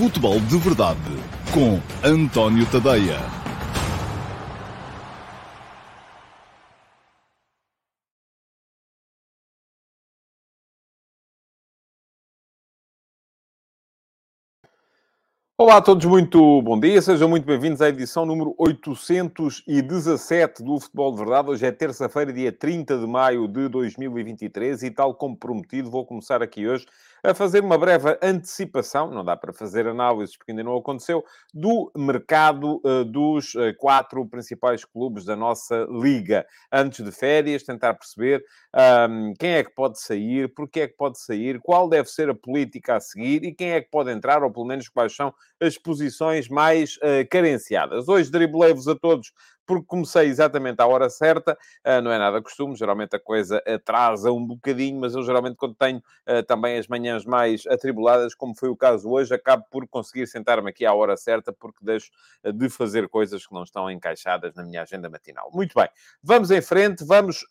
Futebol de Verdade com António Tadeia. Olá a todos, muito bom dia, sejam muito bem-vindos à edição número 817 do Futebol de Verdade. Hoje é terça-feira, dia 30 de maio de 2023 e, tal como prometido, vou começar aqui hoje a fazer uma breve antecipação, não dá para fazer análises porque ainda não aconteceu, do mercado uh, dos uh, quatro principais clubes da nossa liga. Antes de férias, tentar perceber um, quem é que pode sair, porque é que pode sair, qual deve ser a política a seguir e quem é que pode entrar, ou pelo menos quais são as posições mais uh, carenciadas. Hoje driblei-vos a todos porque comecei exatamente à hora certa, uh, não é nada costume, geralmente a coisa atrasa um bocadinho, mas eu geralmente quando tenho uh, também as manhãs mais atribuladas, como foi o caso hoje, acabo por conseguir sentar-me aqui à hora certa, porque deixo uh, de fazer coisas que não estão encaixadas na minha agenda matinal. Muito bem, vamos em frente, vamos...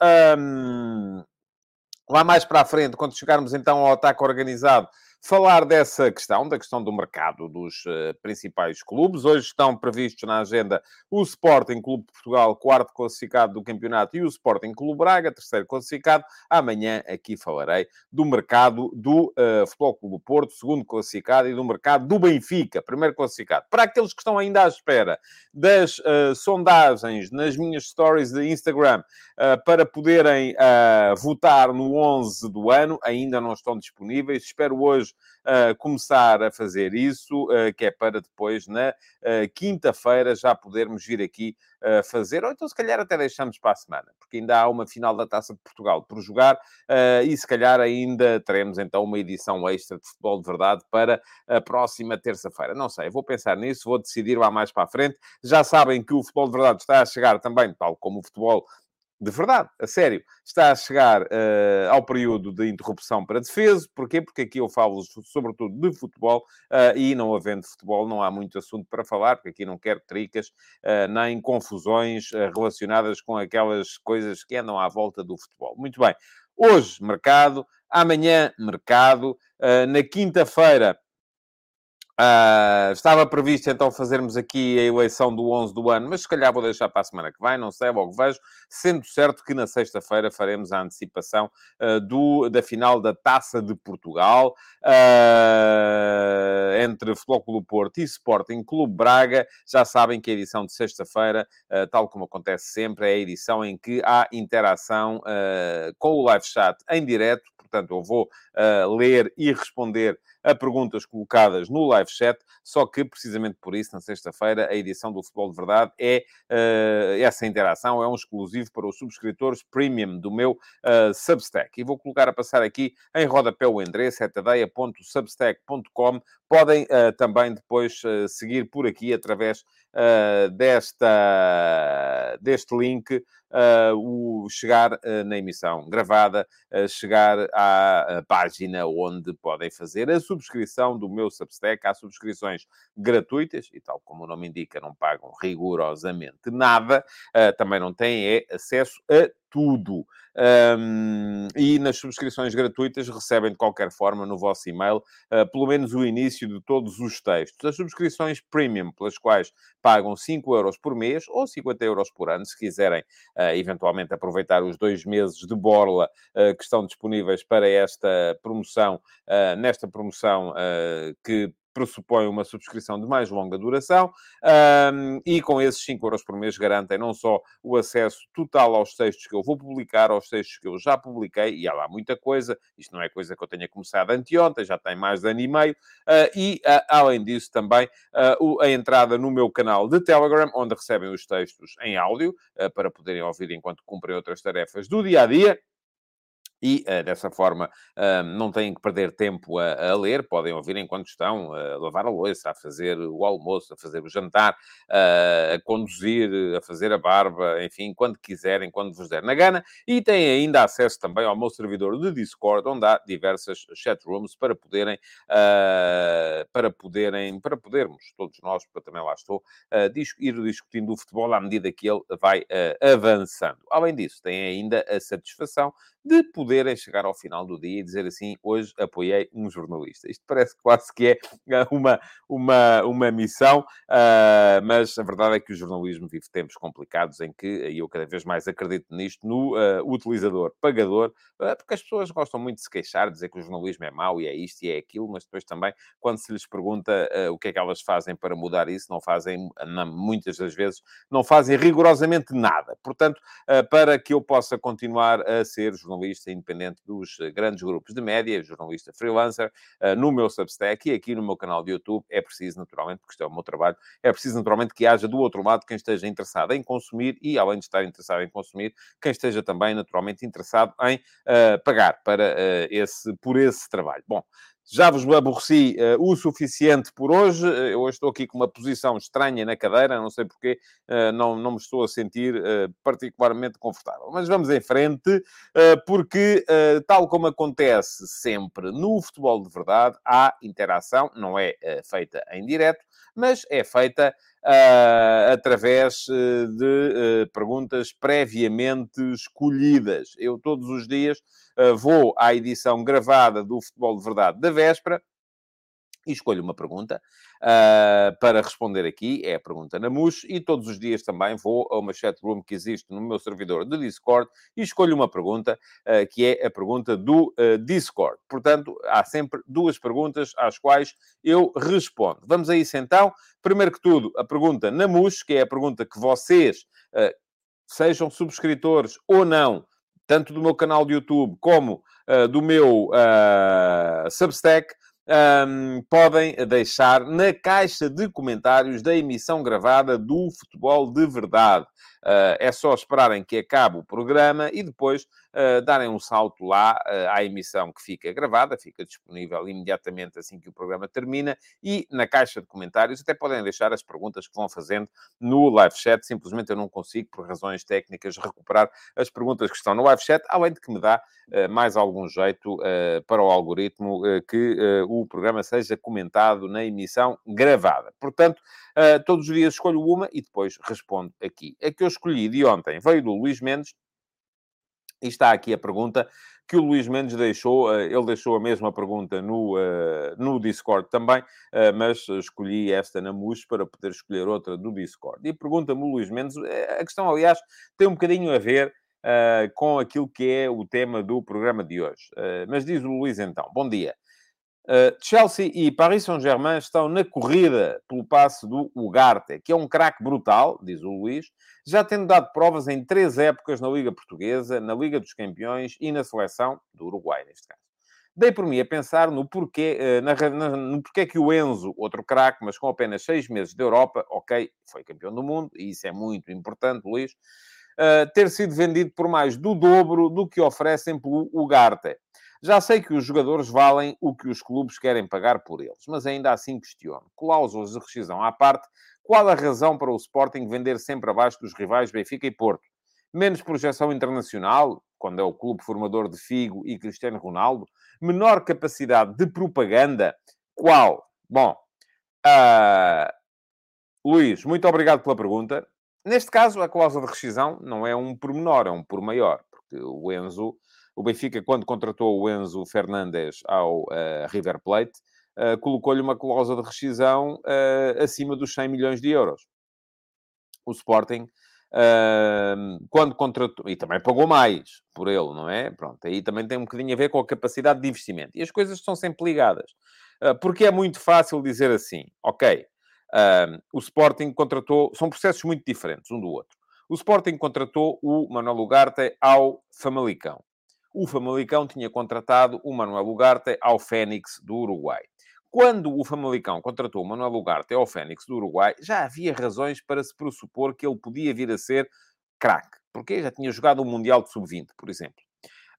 Lá mais para a frente, quando chegarmos então ao ataque organizado, falar dessa questão, da questão do mercado dos uh, principais clubes. Hoje estão previstos na agenda o Sporting Clube de Portugal, quarto classificado do campeonato, e o Sporting Clube Braga, terceiro classificado. Amanhã aqui falarei do mercado do uh, Futebol Clube Porto, segundo classificado, e do mercado do Benfica, primeiro classificado. Para aqueles que estão ainda à espera das uh, sondagens nas minhas stories de Instagram para poderem votar no 11 do ano, ainda não estão disponíveis. Espero hoje uh, começar a fazer isso, uh, que é para depois, na uh, quinta-feira, já podermos vir aqui fazer, ou então se calhar até deixamos para a semana, porque ainda há uma final da Taça de Portugal por jogar e se calhar ainda teremos então uma edição extra de futebol de verdade para a próxima terça-feira. Não sei, vou pensar nisso, vou decidir lá mais para a frente. Já sabem que o futebol de verdade está a chegar também, tal como o futebol de verdade, a sério, está a chegar uh, ao período de interrupção para defesa. Porquê? Porque aqui eu falo sobretudo de futebol uh, e não havendo futebol não há muito assunto para falar, porque aqui não quero tricas uh, nem confusões relacionadas com aquelas coisas que andam à volta do futebol. Muito bem. Hoje, mercado. Amanhã, mercado. na quinta-feira, Uh, estava previsto então fazermos aqui a eleição do 11 do ano, mas se calhar vou deixar para a semana que vem, não sei, logo vejo. Sendo certo que na sexta-feira faremos a antecipação uh, do, da final da Taça de Portugal uh, entre Flóculo Porto e Sporting Clube Braga. Já sabem que a edição de sexta-feira, tal como acontece sempre, é a edição em que há interação com o live chat em direto. Portanto, eu vou ler e responder a perguntas colocadas no live chat, só que precisamente por isso, na sexta-feira, a edição do Futebol de Verdade é uh, essa interação, é um exclusivo para os subscritores premium do meu uh, Substack. E vou colocar a passar aqui em rodapé o endereço, é tadeia.substack.com. Podem uh, também depois seguir por aqui através desta, deste link uh, o chegar uh, na emissão gravada, uh, chegar à página onde podem fazer a subscrição do meu Substack. Há subscrições gratuitas e, tal como o nome indica, não pagam rigorosamente nada. também não têm é, acesso a tudo. Um, e nas subscrições gratuitas recebem de qualquer forma no vosso e-mail uh, pelo menos o início de todos os textos. As subscrições premium, pelas quais pagam 5 euros por mês ou 50 euros por ano, se quiserem uh, eventualmente aproveitar os dois meses de borla uh, que estão disponíveis para esta promoção, nesta promoção que pressupõe uma subscrição de mais longa duração um, e com esses 5 euros por mês garantem não só o acesso total aos textos que eu vou publicar, aos textos que eu já publiquei, e há lá muita coisa, isto não é coisa que eu tenha começado anteontem, já tem mais de ano e meio, uh, e uh, além disso também uh, a entrada no meu canal de Telegram, onde recebem os textos em áudio, para poderem ouvir enquanto cumprem outras tarefas do dia-a-dia, dia e uh, dessa forma uh, não têm que perder tempo a, a, ler, podem ouvir enquanto estão a lavar a louça, a fazer o almoço, a fazer o jantar, uh, a conduzir, a fazer a barba, enfim, quando quiserem, quando vos der na gana, e têm ainda acesso também ao meu servidor de Discord, onde há diversas chatrooms para poderem, para poderem, para podermos, todos nós, eu também lá estou, ir discutindo o futebol à medida que ele vai avançando. Além disso, têm ainda a satisfação de poder poderem chegar ao final do dia e dizer assim, hoje apoiei um jornalista. Isto parece quase que é uma, uma, uma missão, uh, mas a verdade é que o jornalismo vive tempos complicados em que, eu cada vez mais acredito nisto, no uh, utilizador pagador, uh, porque as pessoas gostam muito de se queixar, dizer que o jornalismo é mau e é isto e é aquilo, mas depois também, quando se lhes pergunta o que é que elas fazem para mudar isso, não fazem, não, muitas das vezes, não fazem rigorosamente nada. Portanto, para que eu possa continuar a ser jornalista independente dos grandes grupos de média, jornalista freelancer, no meu Substack e aqui no meu canal de YouTube, é preciso, naturalmente, porque isto é o meu trabalho, é preciso, naturalmente, que haja do outro lado quem esteja interessado em consumir e, além de estar interessado em consumir, quem esteja também, naturalmente, interessado em uh, pagar para uh, esse, por esse trabalho. Bom, já vos aborreci uh, o suficiente por hoje. Eu hoje estou aqui com uma posição estranha na cadeira, não sei porque uh, não, não me estou a sentir uh, particularmente confortável. Mas vamos em frente, porque, tal como acontece sempre no futebol de verdade, há interação, não é feita em direto, mas é feita uh, através de uh, perguntas previamente escolhidas. Eu, todos os dias, uh, vou à edição gravada do Futebol de Verdade da véspera e escolho uma pergunta uh, para responder aqui. É a pergunta na MUS. E todos os dias também vou a uma chat room que existe no meu servidor de Discord e escolho uma pergunta uh, que é a pergunta do uh, Discord. Portanto, há sempre duas perguntas às quais eu respondo. Vamos a isso então. Primeiro que tudo, a pergunta na MUS, que é a pergunta que vocês, sejam subscritores ou não, tanto do meu canal de YouTube como do meu Substack, um, podem deixar na caixa de comentários da emissão gravada do Futebol de Verdade. Uh, é só esperarem que acabe o programa e depois uh, darem um salto lá uh, à emissão que fica gravada, fica disponível imediatamente assim que o programa termina, e na caixa de comentários até podem deixar as perguntas que vão fazendo no live chat. Simplesmente eu não consigo, por razões técnicas, recuperar as perguntas que estão no live chat, além de que me dá mais algum jeito para o algoritmo que o programa seja comentado na emissão gravada. Portanto, todos os dias escolho uma e depois respondo aqui. A que eu escolhi de ontem veio do Luís Mendes. E está aqui a pergunta que o Luís Mendes deixou. Eh, ele deixou a mesma pergunta no, uh, no Discord também, uh, mas escolhi esta na MUS para poder escolher outra do Discord. E pergunta-me o Luís Mendes, a questão, aliás, tem um bocadinho a ver com aquilo que é o tema do programa de hoje. mas diz o Luís então, bom dia. Uh, Chelsea e Paris Saint-Germain estão na corrida pelo passe do Ugarte, que é um craque brutal, diz o Luís, já tendo dado provas em três épocas na Liga Portuguesa, na Liga dos Campeões e na seleção do Uruguai, neste caso. Dei por mim a pensar no porquê, uh, na, na, no porquê que o Enzo, outro craque, mas com apenas seis meses de Europa, ok, foi campeão do mundo, e isso é muito importante, Luís, uh, ter sido vendido por mais do dobro do que oferecem pelo Ugarte. Já sei que os jogadores valem o que os clubes querem pagar por eles, mas ainda assim questiono. Cláusulas de rescisão à parte, qual a razão para o Sporting vender sempre abaixo dos rivais Benfica e Porto? Menos projeção internacional, quando é o clube formador de Figo e Cristiano Ronaldo? Menor capacidade de propaganda? Qual? Bom, uh... Luís, muito obrigado pela pergunta. Neste caso, a cláusula de rescisão não é um pormenor, é um por maior, porque o Enzo o Benfica, quando contratou o Enzo Fernandes ao uh, River Plate, uh, colocou-lhe uma cláusula de rescisão uh, acima dos 100 milhões de euros. O Sporting, quando contratou, e também pagou mais por ele, não é? Pronto, aí também tem um bocadinho a ver com a capacidade de investimento. E as coisas estão sempre ligadas. porque é muito fácil dizer assim, ok, o Sporting contratou, são processos muito diferentes um do outro. O Sporting contratou o Manuel Ugarte ao Famalicão o Famalicão tinha contratado o Manuel Ugarte ao Fénix do Uruguai. Quando o Famalicão contratou o Manuel Ugarte ao Fénix do Uruguai, já havia razões para se pressupor que ele podia vir a ser craque, porque já tinha jogado o Mundial de Sub-20, por exemplo.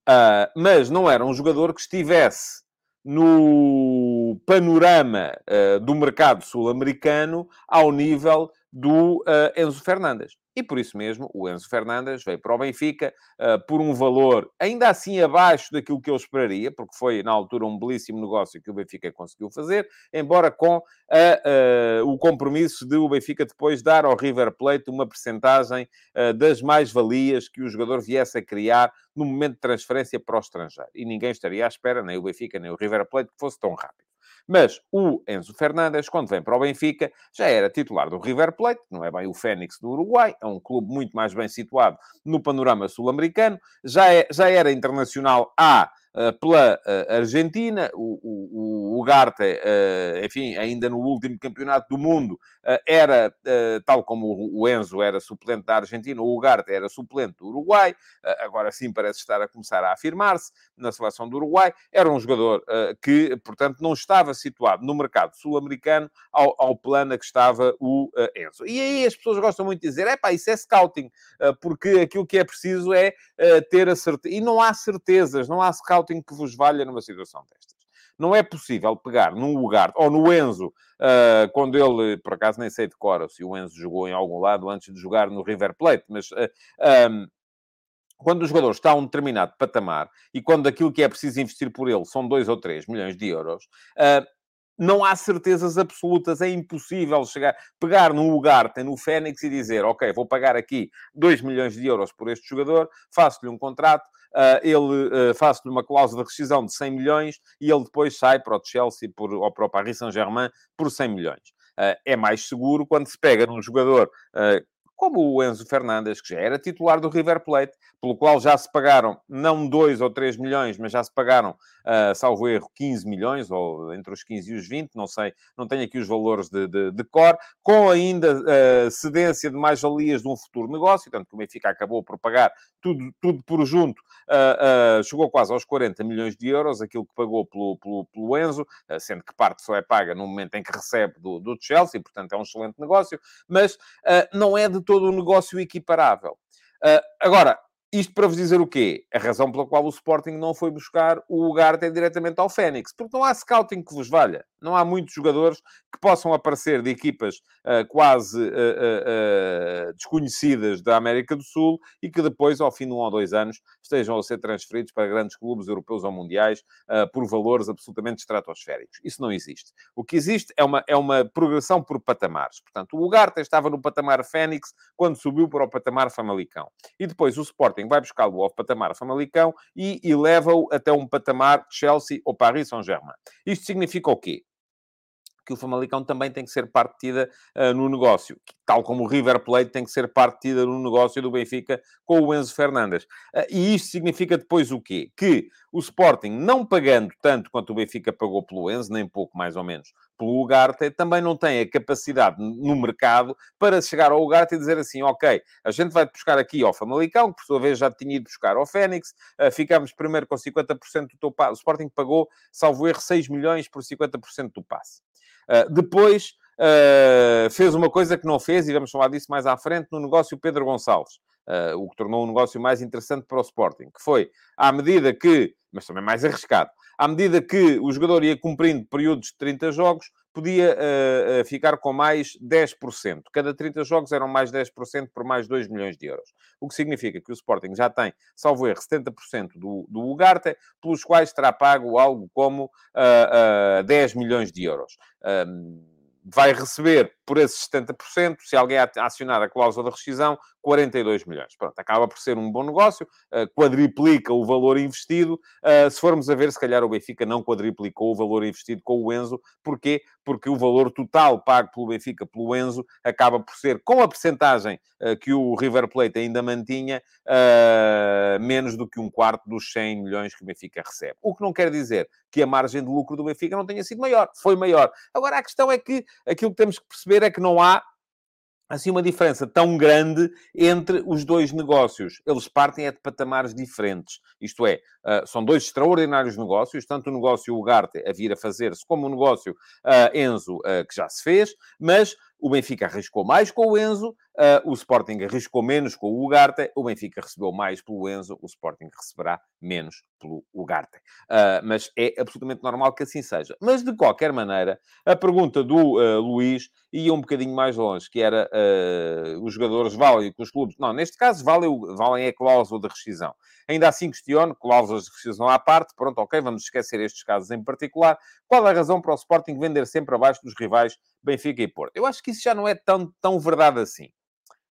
Uh, mas não era um jogador que estivesse no panorama uh, do mercado sul-americano ao nível do uh, Enzo Fernandes. E por isso mesmo, o Enzo Fernandes veio para o Benfica uh, por um valor ainda assim abaixo daquilo que eu esperaria, porque foi na altura um belíssimo negócio que o Benfica conseguiu fazer, embora com uh, o compromisso de o Benfica depois dar ao River Plate uma percentagem uh, das mais-valias que o jogador viesse a criar no momento de transferência para o estrangeiro. E ninguém estaria à espera, nem o Benfica, nem o River Plate, que fosse tão rápido. Mas o Enzo Fernandes, quando vem para o Benfica, já era titular do River Plate, não é bem o Fênix do Uruguai, é um clube muito mais bem situado no panorama sul-americano, já, é, já era internacional eh, pela uh, Argentina. O, o, o Ugarte, uh, enfim, ainda no último campeonato do mundo, era, tal como o Enzo era suplente da Argentina, o Ugarte era suplente do Uruguai. agora sim parece estar a começar a afirmar-se na seleção do Uruguai. Era um jogador que, portanto, não estava situado no mercado sul-americano ao, ao plano a que estava o Enzo. E aí as pessoas gostam muito de dizer, é pá, isso é scouting, porque aquilo que é preciso é ter a certeza. E não há certezas, não há scouting scouting que vos valha numa situação destas. Não é possível pegar num lugar, ou no Enzo, uh, quando ele, por acaso nem sei de cor, se o Enzo jogou em algum lado antes de jogar no River Plate, mas uh, um, quando o jogador está a um determinado patamar e quando aquilo que é preciso investir por ele são 2 ou 3 milhões de euros, uh, não há certezas absolutas, é impossível chegar, pegar num lugar, tem no Fênix e dizer, ok, vou pagar aqui 2 milhões de euros por este jogador, faço-lhe um contrato, ele uh, faço-lhe uma cláusula de rescisão de 100 milhões e ele depois sai para o Chelsea por, ou para o Paris Saint-Germain por 100 milhões. Uh, é mais seguro quando se pega num jogador como o Enzo Fernandes, que já era titular do River Plate, pelo qual já se pagaram não 2 ou 3 milhões, mas já se pagaram, uh, salvo erro, 15 milhões, ou entre os 15 e os 20, não sei, não tenho aqui os valores de, de, de cor, com ainda uh, cedência de mais-valias de um futuro negócio, tanto que o Benfica acabou por pagar tudo, tudo por junto, uh, chegou quase aos 40 milhões de euros, aquilo que pagou pelo, pelo, pelo Enzo, sendo que parte só é paga no momento em que recebe do, do Chelsea, portanto é um excelente negócio, mas não é de todo um negócio equiparável. Agora, isto para vos dizer o quê? A razão pela qual o Sporting não foi buscar o Ugarte é diretamente ao Fênix. Porque não há scouting que vos valha. Não há muitos jogadores que possam aparecer de equipas uh, quase uh, uh, desconhecidas da América do Sul e que depois, ao fim de um ou dois anos, estejam a ser transferidos para grandes clubes europeus ou mundiais por valores absolutamente estratosféricos. Isso não existe. O que existe é uma, é uma progressão por patamares. Portanto, o Ugarte estava no patamar Fênix quando subiu para o patamar Famalicão. E depois o Sporting vai buscá-lo ao patamar Famalicão e eleva-o até um patamar Chelsea ou Paris Saint-Germain. Isto significa o quê? Que o Famalicão também tem que ser partida uh, no negócio, tal como o River Plate tem que ser partida no negócio do Benfica com o Enzo Fernandes. Uh, e isto significa depois o quê? Que o Sporting, não pagando tanto quanto o Benfica pagou pelo Enzo, nem pouco mais ou menos, pelo Ugarte, também não tem a capacidade no mercado para chegar ao Ugarte e dizer assim, ok, a gente vai buscar aqui ao Famalicão, que por sua vez já tinha ido buscar ao Fénix, uh, ficamos primeiro com 50% do teu passe. O Sporting pagou, salvo erro, 6 milhões por 50% do passe. Uh, depois uh, fez uma coisa que não fez, e vamos falar disso mais à frente, no negócio Pedro Gonçalves. Uh, o que tornou um negócio mais interessante para o Sporting, que foi, à medida que, mas também mais arriscado, à medida que o jogador ia cumprindo períodos de 30 jogos, podia uh, uh, ficar com mais 10%. Cada 30 jogos eram mais 10% por mais 2 milhões de euros. O que significa que o Sporting já tem, salvo erro, 70% do, do Ugarte, pelos quais terá pago algo como uh, 10 milhões de euros. Um, vai receber por esses 70%, se alguém acionar a cláusula de rescisão, 42 milhões. Pronto, acaba por ser um bom negócio, uh, quadriplica o valor investido. Uh, se formos a ver, se calhar o Benfica não quadriplicou o valor investido com o Enzo. Porquê? Porque o valor total pago pelo Benfica pelo Enzo acaba por ser, com a percentagem uh, que o River Plate ainda mantinha, menos do que um quarto dos 100 milhões que o Benfica recebe. O que não quer dizer que a margem de lucro do Benfica não tenha sido maior. Foi maior. Agora, a questão é que aquilo que temos que perceber é que não há assim uma diferença tão grande entre os dois negócios. Eles partem é de patamares diferentes. Isto é, uh, são dois extraordinários negócios, tanto o negócio Ugarte a vir a fazer-se, como o negócio uh, Enzo, uh, que já se fez, mas o Benfica arriscou mais com o Enzo, uh, o Sporting arriscou menos com o Ugarte, o Benfica recebeu mais pelo Enzo, o Sporting receberá menos pelo Ugarte. Uh, mas é absolutamente normal que assim seja. Mas, de qualquer maneira, a pergunta do uh, Luís ia um bocadinho mais longe, que era os jogadores valem com os clubes... Não, neste caso, valem, valem a cláusula de rescisão. Ainda assim questiono, cláusulas de rescisão à parte, pronto, ok, vamos esquecer estes casos em particular. Qual a razão para o Sporting vender sempre abaixo dos rivais Benfica e Porto? Eu acho que isso já não é tão, tão verdade assim.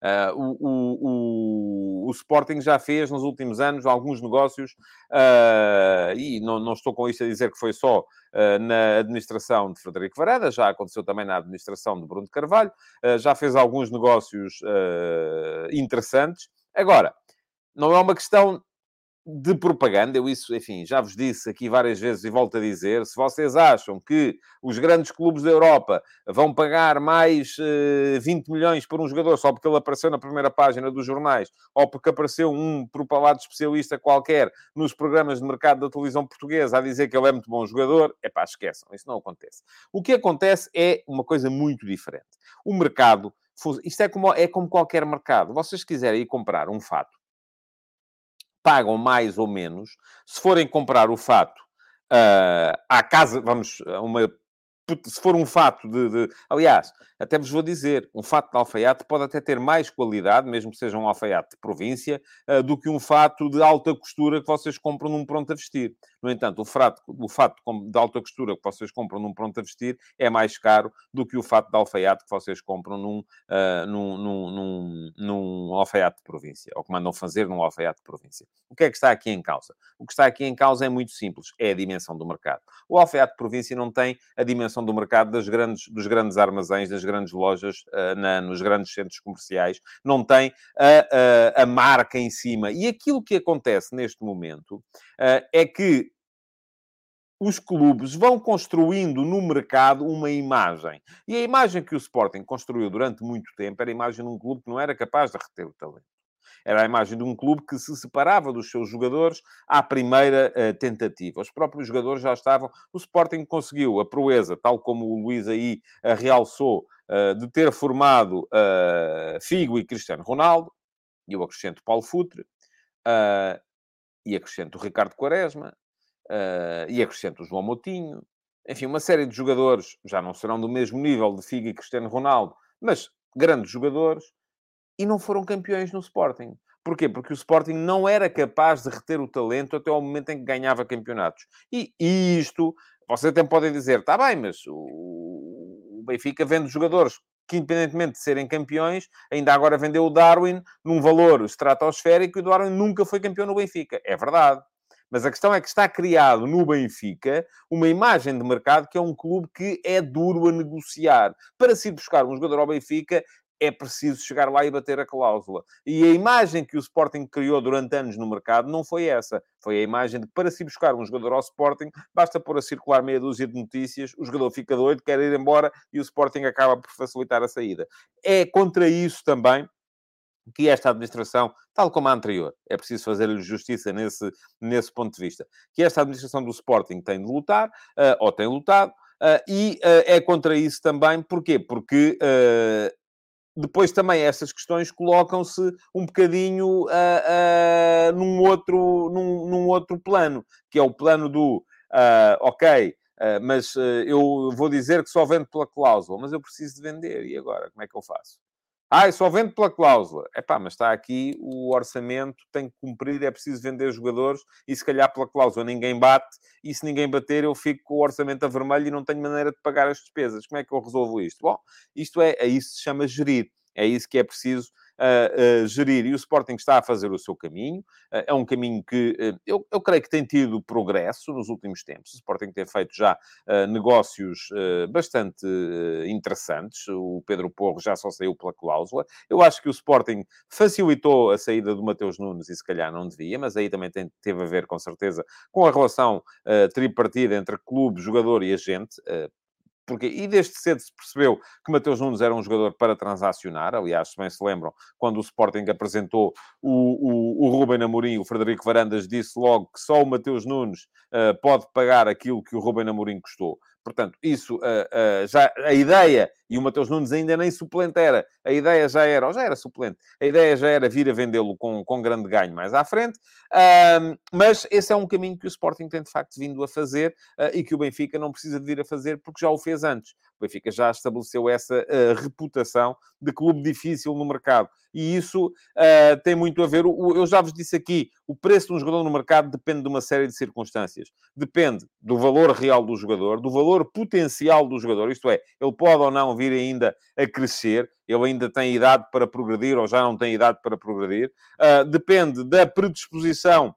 Uh, o, o, o, Sporting já fez nos últimos anos alguns negócios, uh, e não, não, estou com isto a dizer que foi só uh, na administração de Frederico Vareda, já aconteceu também na administração de Bruno Carvalho, já fez alguns negócios interessantes. Agora, não é uma questão de propaganda, eu isso, enfim, já vos disse aqui várias vezes e volto a dizer, se vocês acham que os grandes clubes da Europa vão pagar mais uh, eh, 20 milhões por um jogador só porque ele apareceu na primeira página dos jornais, ou porque apareceu um propalado especialista qualquer nos programas de mercado da televisão portuguesa a dizer que ele é muito bom jogador, é pá, esqueçam, isso não acontece. O que acontece é uma coisa muito diferente. O mercado, isto é como, é como qualquer mercado. Vocês quiserem ir comprar um fato, pagam mais ou menos. Se forem comprar o fato uh, à casa, vamos, uma se for um fato de, de, Aliás, até vos vou dizer, um fato de alfaiate pode até ter mais qualidade, mesmo que seja um alfaiate de província, uh, do que um fato de alta costura que vocês compram num pronto a vestir. No entanto, o fato, o fato de alta costura que vocês compram num pronto a vestir é mais caro do que o fato de alfaiate que vocês compram num, uh, num, num, num, num alfaiate de província, ou que mandam fazer num alfaiate de província. O que é que está aqui em causa? O que está aqui em causa é muito simples, é a dimensão do mercado. O alfaiate de província não tem a dimensão do mercado das grandes, dos grandes armazéns, das grandes lojas, uh, na, nos grandes centros comerciais, não tem a, a, a, marca em cima. E aquilo que acontece neste momento uh, é que os clubes vão construindo no mercado uma imagem. E a imagem que o Sporting construiu durante muito tempo era a imagem de um clube que não era capaz de reter o talento. Era a imagem de um clube que se separava dos seus jogadores à primeira uh, tentativa. Os próprios jogadores já estavam. O Sporting conseguiu a proeza, tal como o Luís aí uh, realçou, uh, de ter formado Figo e Cristiano Ronaldo, e eu acrescento Paulo Futre, e acrescento o Ricardo Quaresma, e acrescento o João Moutinho. Enfim, uma série de jogadores, já não serão do mesmo nível de Figo e Cristiano Ronaldo, mas grandes jogadores, e não foram campeões no Sporting. Porquê? Porque o Sporting não era capaz de reter o talento até ao momento em que ganhava campeonatos. E, isto, vocês até podem dizer, está bem, mas o, o Benfica vende jogadores que, independentemente de serem campeões, ainda agora vendeu o Darwin num valor estratosférico e o Darwin nunca foi campeão no Benfica. É verdade. Mas a questão é que está criado no Benfica uma imagem de mercado que é um clube que é duro a negociar. Para se buscar um jogador ao Benfica, é preciso chegar lá e bater a cláusula. E a imagem que o Sporting criou durante anos no mercado não foi essa. Foi a imagem de que para se buscar um jogador ao Sporting, basta pôr a circular meia dúzia de notícias, o jogador fica doido, quer ir embora e o Sporting acaba por facilitar a saída. É contra isso também que esta administração, tal como a anterior, é preciso fazer-lhe justiça nesse, nesse ponto de vista, que esta administração do Sporting tem de lutar, uh, ou tem lutado, uh, e uh, é contra isso também, porquê? Porque depois também essas questões colocam-se um bocadinho num, outro, num, num, outro plano, que é o plano do, ok, mas eu vou dizer que só vendo pela cláusula, mas eu preciso de vender, e agora, como é que eu faço? Ah, só vendo pela cláusula. É pá, mas está aqui o orçamento, tem que cumprir, é preciso vender jogadores e se calhar pela cláusula ninguém bate e se ninguém bater eu fico com o orçamento a vermelho e não tenho maneira de pagar as despesas. Como é que eu resolvo isto? Bom, isto é, é isso se chama gerir. É isso que é preciso uh, gerir. E o Sporting está a fazer o seu caminho. É um caminho que eu, eu, creio que tem tido progresso nos últimos tempos. O Sporting tem feito já negócios bastante interessantes. O Pedro Porro já só saiu pela cláusula. Eu acho que o Sporting facilitou a saída do Mateus Nunes e se calhar não devia, mas aí também tem, teve a ver, com certeza, com a relação tripartida entre clube, jogador e agente porque, e desde cedo se percebeu que Mateus Nunes era um jogador para transacionar. Aliás, se bem se lembram, quando o Sporting apresentou o, o, o Amorim, o Frederico Varandas disse logo que só o Mateus Nunes uh, pode pagar aquilo que o Ruben Amorim custou. Portanto, isso, uh, uh, já, a ideia, e o Mateus Nunes ainda nem suplente era, a ideia já era, ou já era suplente, a ideia já era vir a vendê-lo com, com grande ganho mais à frente, uh, mas esse é um caminho que o Sporting tem de facto vindo a fazer uh, e que o Benfica não precisa de vir a fazer porque já o fez antes. O Benfica já estabeleceu essa uh, reputação de clube difícil no mercado. E isso uh, tem muito a ver. O, eu já vos disse aqui: o preço de um jogador no mercado depende de uma série de circunstâncias. Depende do valor real do jogador, do valor potencial do jogador, isto é, ele pode ou não vir ainda a crescer, ele ainda tem idade para progredir ou já não tem idade para progredir. Uh, depende da predisposição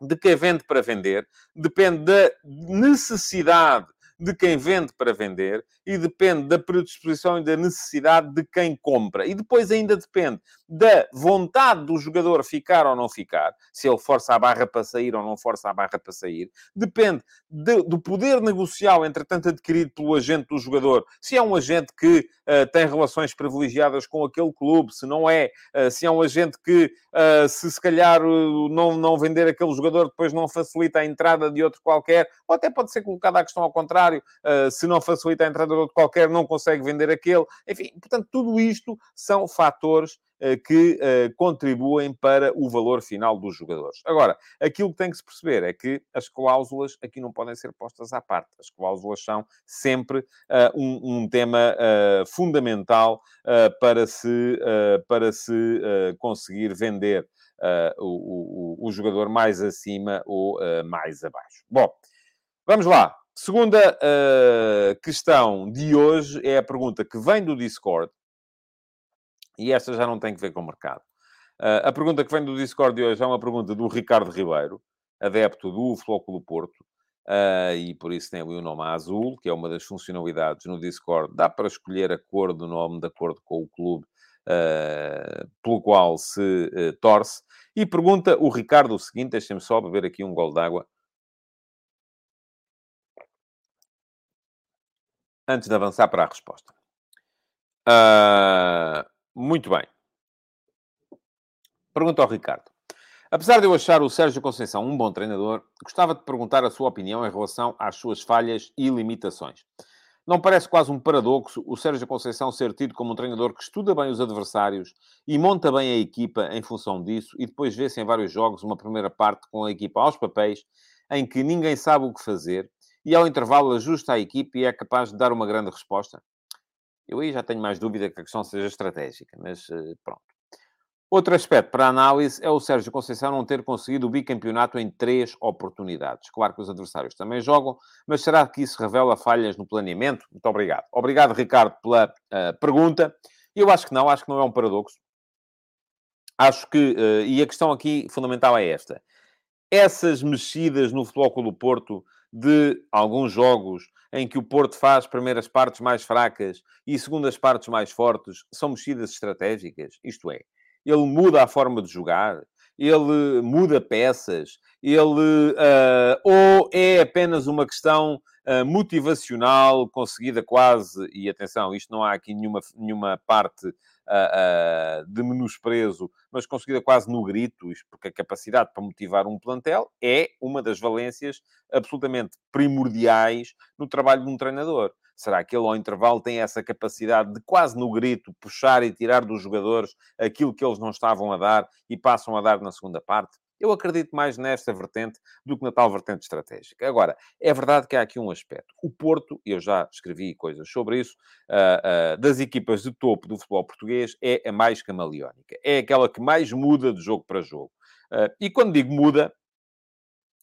de quem vende para vender, depende da necessidade de quem vende para vender e depende da predisposição e da necessidade de quem compra. E depois ainda depende da vontade do jogador ficar ou não ficar, se ele força a barra para sair ou não força a barra para sair. Depende de, do poder negocial, entretanto, adquirido pelo agente do jogador. Se é um agente que uh, tem relações privilegiadas com aquele clube, se não é, uh, se é um agente que, uh, se se calhar não, não vender aquele jogador, depois não facilita a entrada de outro qualquer, ou até pode ser colocada a questão ao contrário, se não facilita a entrada de outro qualquer, não consegue vender aquele. Enfim, portanto, tudo isto são fatores eh, que uh, contribuem para o valor final dos jogadores. Agora, aquilo que tem que se perceber é que as cláusulas aqui não podem ser postas à parte. As cláusulas são sempre uh, um, um, tema uh, fundamental para se, para se conseguir vender o, o, o, jogador mais acima ou mais abaixo. Bom, vamos lá. Segunda questão de hoje é a pergunta que vem do Discord e esta já não tem que ver com o mercado. Uh, a pergunta que vem do Discord de hoje é uma pergunta do Ricardo Ribeiro, adepto do Flóculo Porto, uh, e por isso tem ali o nome azul, que é uma das funcionalidades no Discord. Dá para escolher a cor do nome de acordo com o clube uh, pelo qual se torce. E pergunta o Ricardo o seguinte, deixem-me só beber aqui um gol d'água. Antes de avançar para a resposta. Uh, muito bem. Pergunta ao Ricardo. Apesar de eu achar o Sérgio Conceição um bom treinador, gostava de perguntar a sua opinião em relação às suas falhas e limitações. Não parece quase um paradoxo o Sérgio Conceição ser tido como um treinador que estuda bem os adversários e monta bem a equipa em função disso e depois vê-se em vários jogos uma primeira parte com a equipa aos papéis em que ninguém sabe o que fazer e ao intervalo ajusta a equipe e é capaz de dar uma grande resposta? Eu aí já tenho mais dúvida que a questão seja estratégica, mas eh, pronto. Outro aspecto para análise é o Sérgio Conceição não ter conseguido o bicampeonato em três oportunidades. Claro que os adversários também jogam, mas será que isso revela falhas no planeamento? Muito obrigado. Obrigado, Ricardo, pela uh, pergunta. Eu acho que não, acho que não é um paradoxo. Acho que, uh, e a questão aqui fundamental é esta. Essas mexidas no Futebol do Porto de alguns jogos em que o Porto faz primeiras partes mais fracas e segundas partes mais fortes, são mexidas estratégicas. Isto é, ele muda a forma de jogar, ele muda peças, ele uh, ou é apenas uma questão uh, motivacional conseguida quase, e atenção, isto não há aqui nenhuma, nenhuma parte uh, de menosprezo, mas conseguida quase no grito, isto porque a capacidade para motivar um plantel é uma das valências absolutamente primordiais no trabalho de um treinador. Será que ele, ao intervalo, tem essa capacidade de, quase no grito, puxar e tirar dos jogadores aquilo que eles não estavam a dar e passam a dar na segunda parte? Eu acredito mais nesta vertente do que na tal vertente estratégica. Agora, é verdade que há aqui um aspecto. O Porto, eu já escrevi coisas sobre isso, uh, uh, das equipas de topo do futebol português, é a mais camaleónica. É aquela que mais muda de jogo para jogo. Uh, e quando digo muda,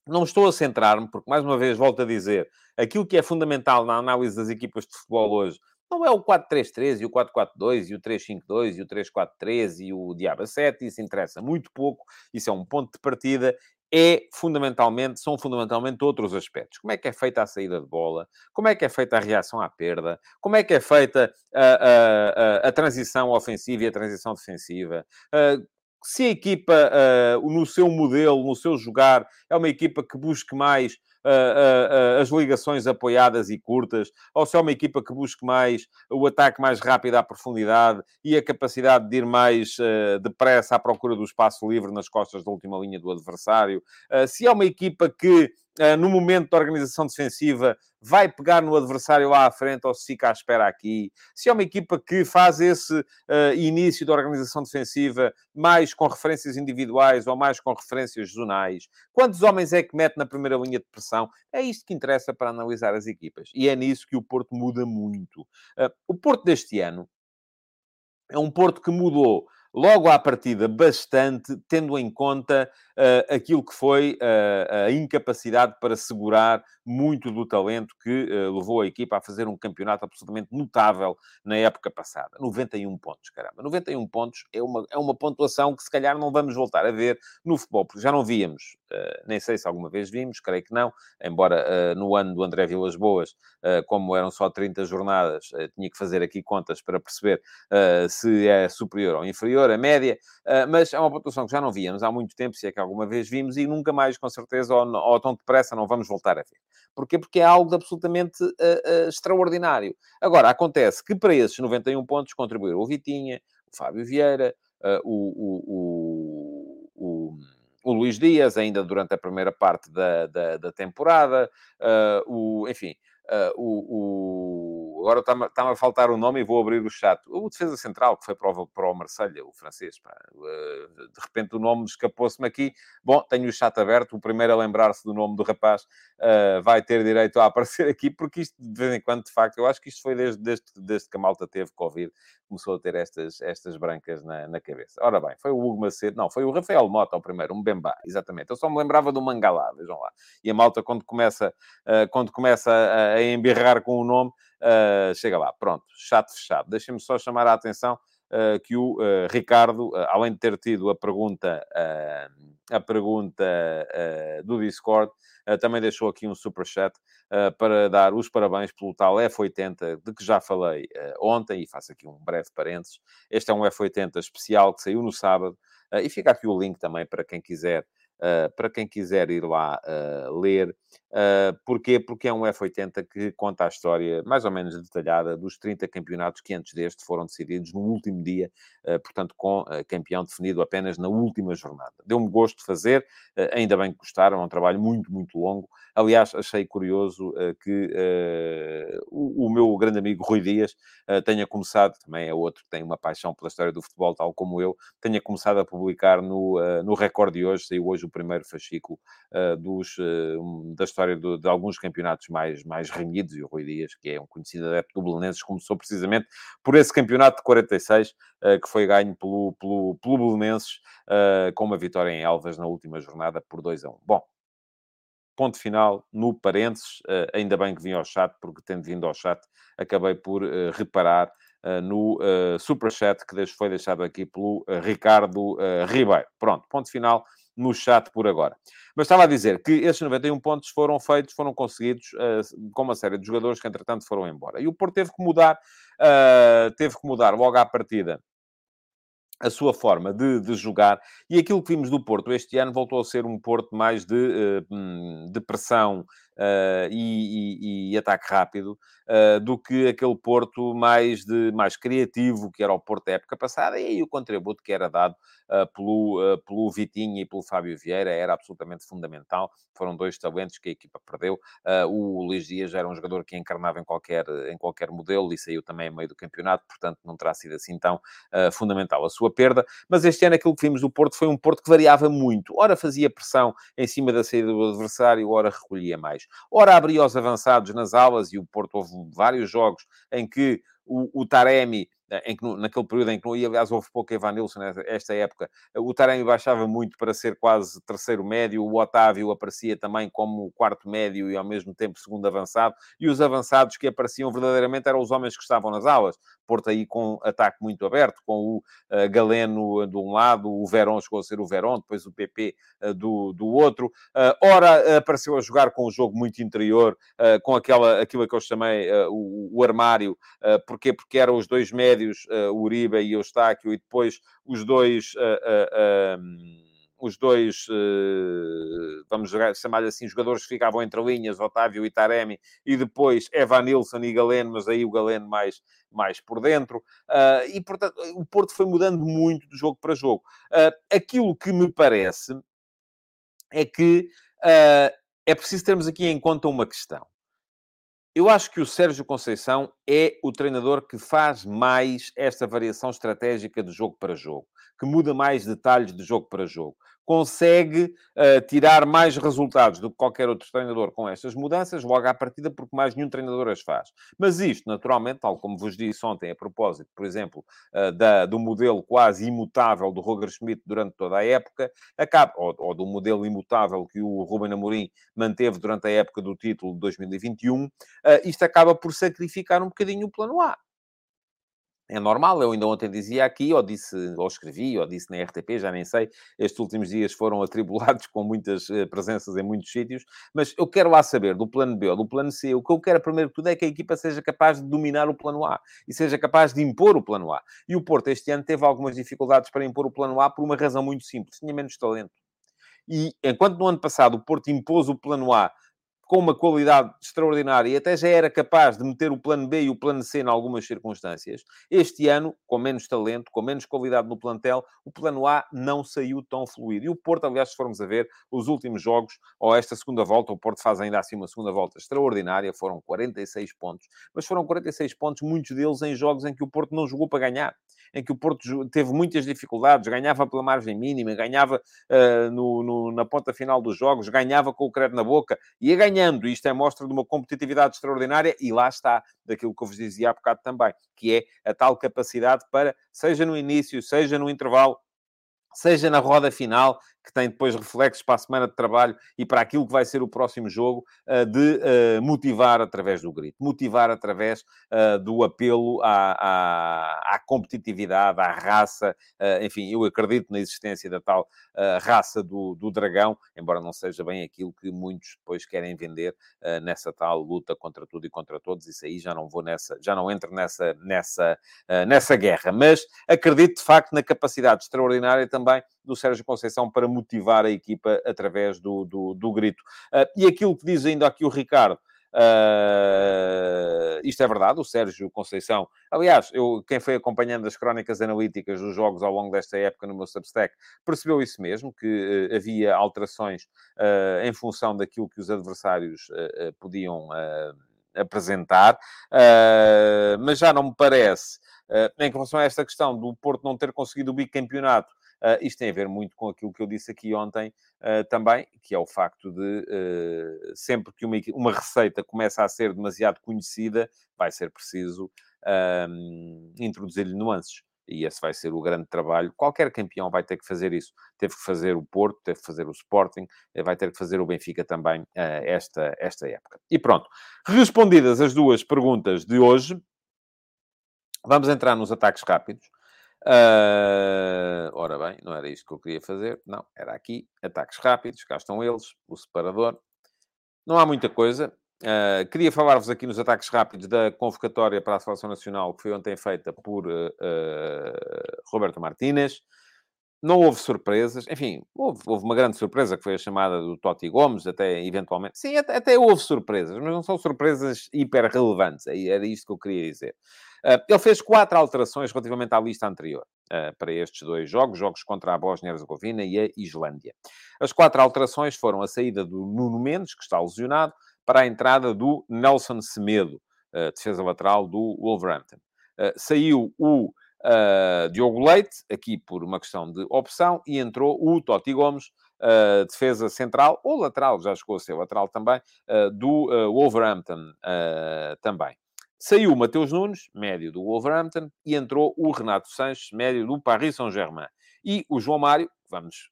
não estou a centrar-me, porque, mais uma vez, volto a dizer, aquilo que é fundamental na análise das equipas de futebol hoje não é o 4-3-3 e o 4-4-2 e o 3-5-2 e o 3-4-3 e o Diaba 7, isso interessa muito pouco, isso é um ponto de partida, é fundamentalmente, são fundamentalmente outros aspectos. Como é que é feita a saída de bola? Como é que é feita a reação à perda? Como é que é feita a, a, a, a transição ofensiva e a transição defensiva? Uh, se a equipa, uh, no seu modelo, no seu jogar, é uma equipa que busque mais as ligações apoiadas e curtas, ou se é uma equipa que busque mais o ataque mais rápido à profundidade e a capacidade de ir mais depressa à procura do espaço livre nas costas da última linha do adversário, se é uma equipa que no momento da organização defensiva, vai pegar no adversário lá à frente ou se fica à espera aqui. Se é uma equipa que faz esse uh, início da organização defensiva mais com referências individuais ou mais com referências zonais. Quantos homens é que mete na primeira linha de pressão? É isto que interessa para analisar as equipas. E é nisso que o Porto muda muito. Uh, o Porto deste ano é um Porto que mudou logo à partida bastante, tendo em conta uh, aquilo que foi uh, a incapacidade para segurar muito do talento que uh, levou a equipa a fazer um campeonato absolutamente notável na época passada. 91 pontos, caramba. 91 pontos é uma, é uma pontuação que se calhar não vamos voltar a ver no futebol, porque já não víamos, nem sei se alguma vez vimos, creio que não, embora no ano do André Vilas Boas, como eram só 30 jornadas, tinha que fazer aqui contas para perceber se é superior ou inferior, a média, mas é uma pontuação que já não víamos há muito tempo, se é que alguma vez vimos, e nunca mais, com certeza, ou, ou tão depressa, não vamos voltar a ver. Porquê? Porque é algo absolutamente uh, uh, extraordinário. Agora, acontece que para esses 91 pontos contribuíram o Vitinha, o Fábio Vieira, uh, o, o, o, o, Luís Dias, ainda durante a primeira parte da, da, da temporada, o, enfim, o agora está-me a faltar o nome e vou abrir o chat. O defesa central, que foi para o, para o Marselha, o francês, pá. Eh, de repente o nome escapou-se-me aqui. Bom, tenho o chat aberto, o primeiro a lembrar-se do nome do rapaz uh, vai ter direito a aparecer aqui, porque isto, de vez em quando, de facto, eu acho que isto foi desde, desde, desde que a malta teve Covid, começou a ter estas, estas brancas na, na cabeça. Ora bem, foi o Hugo Macedo, não, foi o Rafael Mota o primeiro, um Bembá, exatamente. Eu só me lembrava do Mangalá, vejam lá. E a malta, quando começa, uh, quando começa a, a embirrar com o nome, Uh, chega lá, pronto, chato fechado. Deixem-me só chamar a atenção uh, que o uh, Ricardo, além de ter tido a pergunta, a pergunta do Discord, também deixou aqui um super chat para dar os parabéns pelo tal F80 de que já falei ontem, e faço aqui um breve parênteses. Este é um F80 especial que saiu no sábado, e fica aqui o link também para quem quiser para quem quiser ir lá ler. Uh, porquê? Porque é um F80 que conta a história mais ou menos detalhada dos 30 campeonatos que antes deste foram decididos no último dia, uh, portanto, com campeão definido apenas na última jornada. Deu-me gosto de fazer, ainda bem que gostaram, é um trabalho muito, muito longo. Aliás, achei curioso que o, o, meu grande amigo Rui Dias tenha começado, também é outro que tem uma paixão pela história do futebol, tal como eu, tenha começado a publicar no, no Record de hoje, saiu hoje o primeiro fascículo dos, da história do, de alguns campeonatos mais, mais renhidos, e o Rui Dias, que é um conhecido adepto do Belenenses, começou precisamente por esse campeonato de 46, uh, que foi ganho pelo, pelo, pelo Belenenses, uh, com uma vitória em Elvas na última jornada por 2 a 1. Bom, ponto final no parênteses, uh, ainda bem que vim ao chat, porque tendo vindo ao chat, acabei por reparar Uh, no uh, superchat que foi deixado aqui pelo uh, Ricardo Ribeiro. Pronto, ponto final no chat por agora. Mas estava a dizer que esses 91 pontos foram feitos, foram conseguidos uh, com uma série de jogadores que, entretanto, foram embora. E o Porto teve que mudar, uh, teve que mudar logo à partida a sua forma de, de, jogar e aquilo que vimos do Porto este ano voltou a ser um Porto mais de, uh, de pressão uh, e, e, e, ataque rápido uh, do que aquele Porto mais, de, mais criativo que era o Porto da época passada e aí o contributo que era dado pelo, pelo Vitinho e pelo Fábio Vieira era absolutamente fundamental. Foram dois talentos que a equipa perdeu. o Luís Dias era um jogador que encarnava em qualquer, em qualquer modelo e saiu também em meio do campeonato, portanto não terá sido assim tão fundamental a sua perda. Mas este ano aquilo que vimos do Porto foi um Porto que variava muito. Ora fazia pressão em cima da saída do adversário, ora recolhia mais. Ora, abria os avançados nas aulas, e o Porto houve vários jogos em que o, o Taremi em que, naquele período em que, e aliás, houve pouco Evanilson nesta época, o Taremi baixava muito para ser quase terceiro médio, o Otávio aparecia também como quarto médio e ao mesmo tempo segundo avançado, e os avançados que apareciam verdadeiramente eram os homens que estavam nas aulas. Porto aí com ataque muito aberto, com o uh, Galeno de um lado, o Verón chegou a ser o Verón, depois o PP uh, eh, do, do outro. Uh, ora, apareceu a jogar com um jogo muito interior, com aquela, aquilo que eu chamei o, o, armário. porquê? Porque eram os dois médios, o Uribe e o Eustáquio, e depois os dois... Um, os dois, eh, vamos chamar assim, jogadores que ficavam entre linhas, Otávio e Taremi, e depois Evanilson e Galeno, mas aí o Galeno mais, mais por dentro. Uh, e, portanto, o Porto foi mudando muito de jogo para jogo. Uh, aquilo que me parece é que uh, é preciso termos aqui em conta uma questão. Eu acho que o Sérgio Conceição é o treinador que faz mais esta variação estratégica de jogo para jogo, que muda mais detalhes de jogo para jogo consegue uh, tirar mais resultados do que qualquer outro treinador com estas mudanças, logo à partida, porque mais nenhum treinador as faz. Mas isto, naturalmente, tal como vos disse ontem, a propósito, por exemplo, uh, da, do modelo quase imutável do Roger Schmidt durante toda a época, acaba, ou, ou, do modelo imutável que o Ruben Amorim manteve durante a época do título de 2021, uh, eh, isto acaba por sacrificar um bocadinho o plano A. É normal, eu ainda ontem dizia aqui, ou disse, ou escrevi, ou disse na RTP, já nem sei, estes últimos dias foram atribulados com muitas uh, presenças em muitos sítios, mas eu quero lá saber do plano B ou do plano C, o que eu quero primeiro que tudo é que a equipa seja capaz de dominar o plano A e seja capaz de impor o plano A. E o Porto este ano teve algumas dificuldades para impor o plano A por uma razão muito simples, tinha menos talento. E enquanto no ano passado o Porto impôs o plano A com uma qualidade extraordinária e até já era capaz de meter o plano B e o plano C em algumas circunstâncias. Este ano, com menos talento, com menos qualidade no plantel, o plano A não saiu tão fluido. E o Porto, aliás, se formos a ver os últimos jogos, ou esta segunda volta, o Porto faz ainda assim uma segunda volta extraordinária, foram 46 pontos, mas foram 46 pontos, muitos deles em jogos em que o Porto não jogou para ganhar em que o Porto teve muitas dificuldades, ganhava pela margem mínima, ganhava uh, no, no, na ponta final dos jogos, ganhava com o crédito na boca, ia ganhando. Isto é mostra de uma competitividade extraordinária e lá está, daquilo que eu vos dizia há bocado também, que é a tal capacidade para, seja no início, seja no intervalo, seja na roda final, que tem depois reflexos para a semana de trabalho e para aquilo que vai ser o próximo jogo, eh, de eh, motivar através do grito, motivar através eh, do apelo à, à, à competitividade, à raça. Enfim, eu acredito na existência da tal raça do, do dragão, embora não seja bem aquilo que muitos depois querem vender nessa tal luta contra tudo e contra todos. Isso aí já não vou nessa, já não entro nessa, nessa, nessa guerra. Mas acredito de facto na capacidade extraordinária também do Sérgio Conceição para motivar a equipa através do, do, do grito. Uh, e aquilo que diz ainda aqui o Ricardo, Uh, isto é verdade, o Sérgio Conceição. Aliás, eu, quem foi acompanhando as crónicas analíticas dos jogos ao longo desta época no meu Substack percebeu isso mesmo, que uh, havia alterações uh, em função daquilo que os adversários podiam apresentar, mas já não me parece, em relação a esta questão do Porto não ter conseguido o bicampeonato Uh, isto tem a ver muito com aquilo que eu disse aqui ontem uh, também, que é o facto de uh, sempre que uma, uma receita começa a ser demasiado conhecida, vai ser preciso introduzir-lhe nuances. E esse vai ser o grande trabalho. Qualquer campeão vai ter que fazer isso. Teve que fazer o Porto, teve que fazer o Sporting, eh, vai ter que fazer o Benfica também esta, esta época. E pronto. Respondidas as duas perguntas de hoje, vamos entrar nos ataques rápidos. Uh, ora bem, não era isto que eu queria fazer. Não, era aqui. Ataques rápidos, cá estão eles, o separador. Não há muita coisa. Uh, queria falar-vos aqui nos ataques rápidos da convocatória para a Seleção Nacional, que foi ontem feita por uh, Roberto Martínez. Não houve surpresas. Enfim, houve, houve, uma grande surpresa, que foi a chamada do Totti Gomes, até eventualmente. Sim, até, até houve surpresas, mas não são surpresas hiper relevantes. Era isto que eu queria dizer. Uh, ele fez quatro alterações relativamente à lista anterior uh, para estes dois jogos, jogos contra a Bósnia-Herzegovina e a Islândia. As quatro alterações foram a saída do Nuno Mendes, que está lesionado, para a entrada do Nelson Semedo, uh, defesa lateral do Wolverhampton. saiu o Diogo Leite, aqui por uma questão de opção, e entrou o Totti Gomes, Uh, defesa central ou lateral, já chegou a ser lateral também, uh, do uh, Wolverhampton também. Saiu o Mateus Nunes, médio do Wolverhampton, e entrou o Renato Sanches, médio do Paris Saint-Germain. E o João Mário, vamos,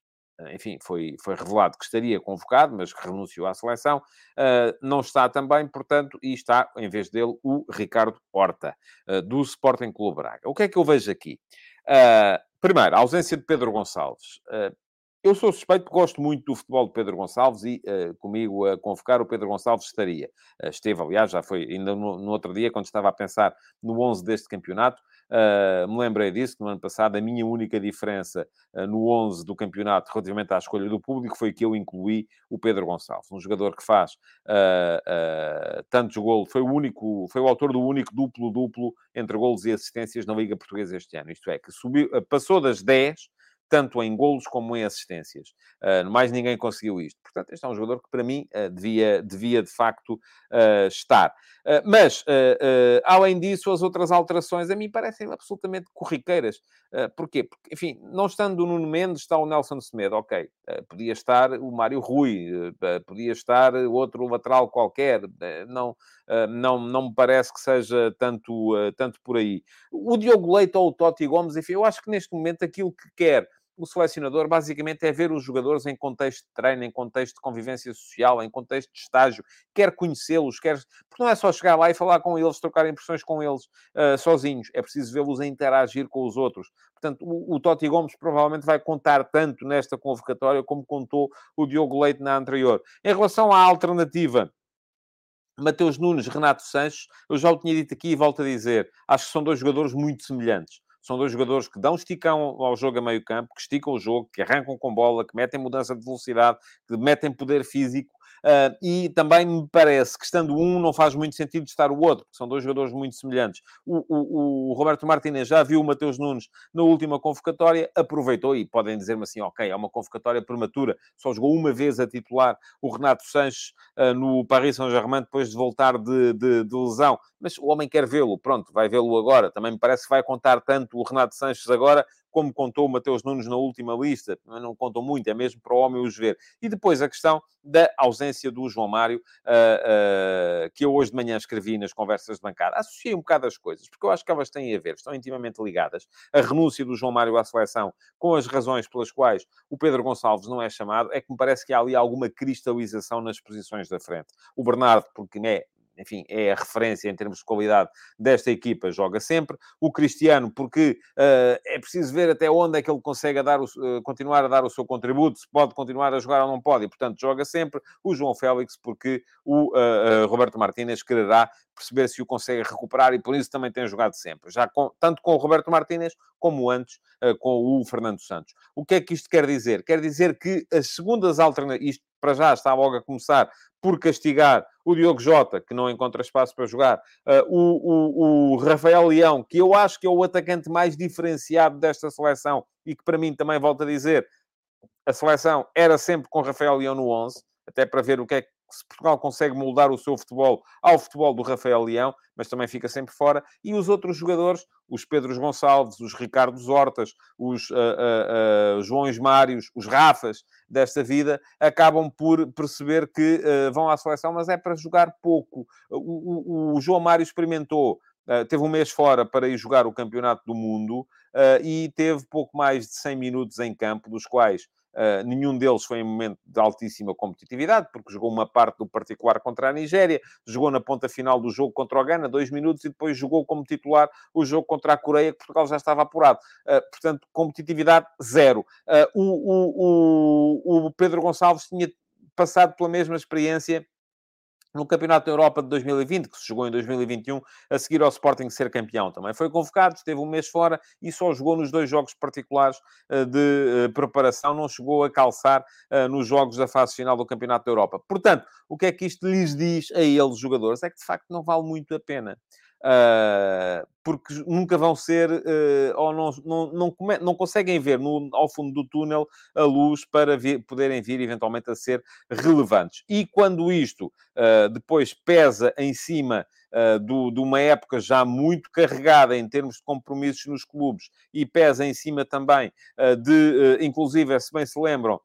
enfim, foi, foi revelado que estaria convocado, mas que renunciou à seleção, uh, não está também, portanto, e está, em vez dele, o Ricardo Horta, uh, do Sporting Clube Braga. O que é que eu vejo aqui? Uh, primeiro, a ausência de Pedro Gonçalves. Eu sou suspeito gosto muito do futebol de Pedro Gonçalves e comigo a convocar o Pedro Gonçalves estaria. Esteve, aliás, já foi ainda no, no, outro dia, quando estava a pensar no 11 deste campeonato, uh, me lembrei disso, que no ano passado a minha única diferença no 11 do campeonato relativamente à escolha do público foi que eu incluí o Pedro Gonçalves, um jogador que faz tantos golos, foi o único, foi o autor do único duplo-duplo entre golos e assistências na Liga Portuguesa este ano. Isto é, que subiu, passou das 10 tanto em golos como em assistências. Uh, mais ninguém conseguiu isto. Portanto, este é um jogador que, para mim, uh, devia, devia, de facto, uh, estar. mas, além disso, as outras alterações, a mim, parecem absolutamente corriqueiras. porquê? Porque, enfim, não estando o Nuno Mendes, está o Nelson Semedo, ok. podia estar o Mário Rui, podia estar outro lateral qualquer. não, não, não me parece que seja tanto, tanto por aí. O Diogo Leite ou o Totti Gomes, enfim, eu acho que neste momento aquilo que quer o selecionador basicamente é ver os jogadores em contexto de treino, em contexto de convivência social, em contexto de estágio, quer conhecê-los, quer. Porque não é só chegar lá e falar com eles, trocar impressões com eles uh, sozinhos, é preciso vê-los interagir com os outros. Portanto, o, o Totti Gomes provavelmente vai contar tanto nesta convocatória como contou o Diogo Leite na anterior. Em relação à alternativa. Mateus Nunes, Renato Sanches, eu já o tinha dito aqui e volto a dizer, acho que são dois jogadores muito semelhantes. São dois jogadores que dão esticão ao jogo a meio campo, que esticam o jogo, que arrancam com bola, que metem mudança de velocidade, que metem poder físico Uh, e também me parece que, estando um, não faz muito sentido estar o outro, porque são dois jogadores muito semelhantes. O, o, o Roberto Martinez já viu o Mateus Nunes na última convocatória, aproveitou, e podem dizer-me assim, ok, é uma convocatória prematura, só jogou uma vez a titular o Renato Sanches uh, no Paris Saint-Germain depois de voltar de, de, de lesão. Mas o homem quer vê-lo, pronto, vai vê-lo agora. Também me parece que vai contar tanto o Renato Sanches agora como contou o Mateus Nunes na última lista, não contou muito, é mesmo para o homem os ver. E depois a questão da ausência do João Mário, uh, uh, que eu hoje de manhã escrevi nas conversas de bancada. Associei um bocado as coisas, porque eu acho que elas têm a ver, estão intimamente ligadas. A renúncia do João Mário à seleção, com as razões pelas quais o Pedro Gonçalves não é chamado, é que me parece que há ali alguma cristalização nas posições da frente. O Bernardo, porque é enfim, é a referência em termos de qualidade desta equipa, joga sempre. O Cristiano, porque uh, é preciso ver até onde é que ele consegue dar o, uh, continuar a dar o seu contributo, se pode continuar a jogar ou não pode, e portanto joga sempre. O João Félix, porque o uh, Roberto Martínez quererá perceber se o consegue recuperar e por isso também tem jogado sempre, já com, tanto com o Roberto Martínez como antes com o Fernando Santos. O que é que isto quer dizer? Quer dizer que as segundas alternativas, isto para já está logo a começar por castigar o Diogo Jota, que não encontra espaço para jogar, uh, o, o, o, Rafael Leão, que eu acho que é o atacante mais diferenciado desta seleção e que para mim também, volto a dizer, a seleção era sempre com Rafael Leão no 11, até para ver o que é que se Portugal consegue moldar o seu futebol ao futebol do Rafael Leão, mas também fica sempre fora. E os outros jogadores, os Pedros Gonçalves, os Ricardo Hortas, os uh, uh, uh, Joões Mários, os Rafas desta vida, acabam por perceber que vão à seleção, mas é para jogar pouco. O, o, o João Mário experimentou teve um mês fora para ir jogar o Campeonato do Mundo e teve pouco mais de 100 minutos em campo, dos quais Uh, nenhum deles foi em momento de altíssima competitividade, porque jogou uma parte do particular contra a Nigéria, jogou na ponta final do jogo contra o Ghana, dois minutos, e depois jogou como titular o jogo contra a Coreia, que Portugal já estava apurado. Uh, portanto, competitividade zero. Uh, o, o, o Pedro Gonçalves tinha passado pela mesma experiência no Campeonato da Europa de 2020, que se jogou em 2021, a seguir ao Sporting ser campeão. Também foi convocado, esteve um mês fora e só jogou nos dois jogos particulares eh, de eh, preparação, não chegou a calçar eh, nos jogos da fase final do Campeonato da Europa. Portanto, o que é que isto lhes diz a eles, jogadores? É que de facto não vale muito a pena. Uh, porque nunca vão ser, uh, ou não, não, não, come, não conseguem ver no, ao fundo do túnel a luz para poderem vir eventualmente a ser relevantes. E quando isto uh, depois pesa em cima do, de uma época já muito carregada em termos de compromissos nos clubes e pesa em cima também de, inclusive, se bem se lembram,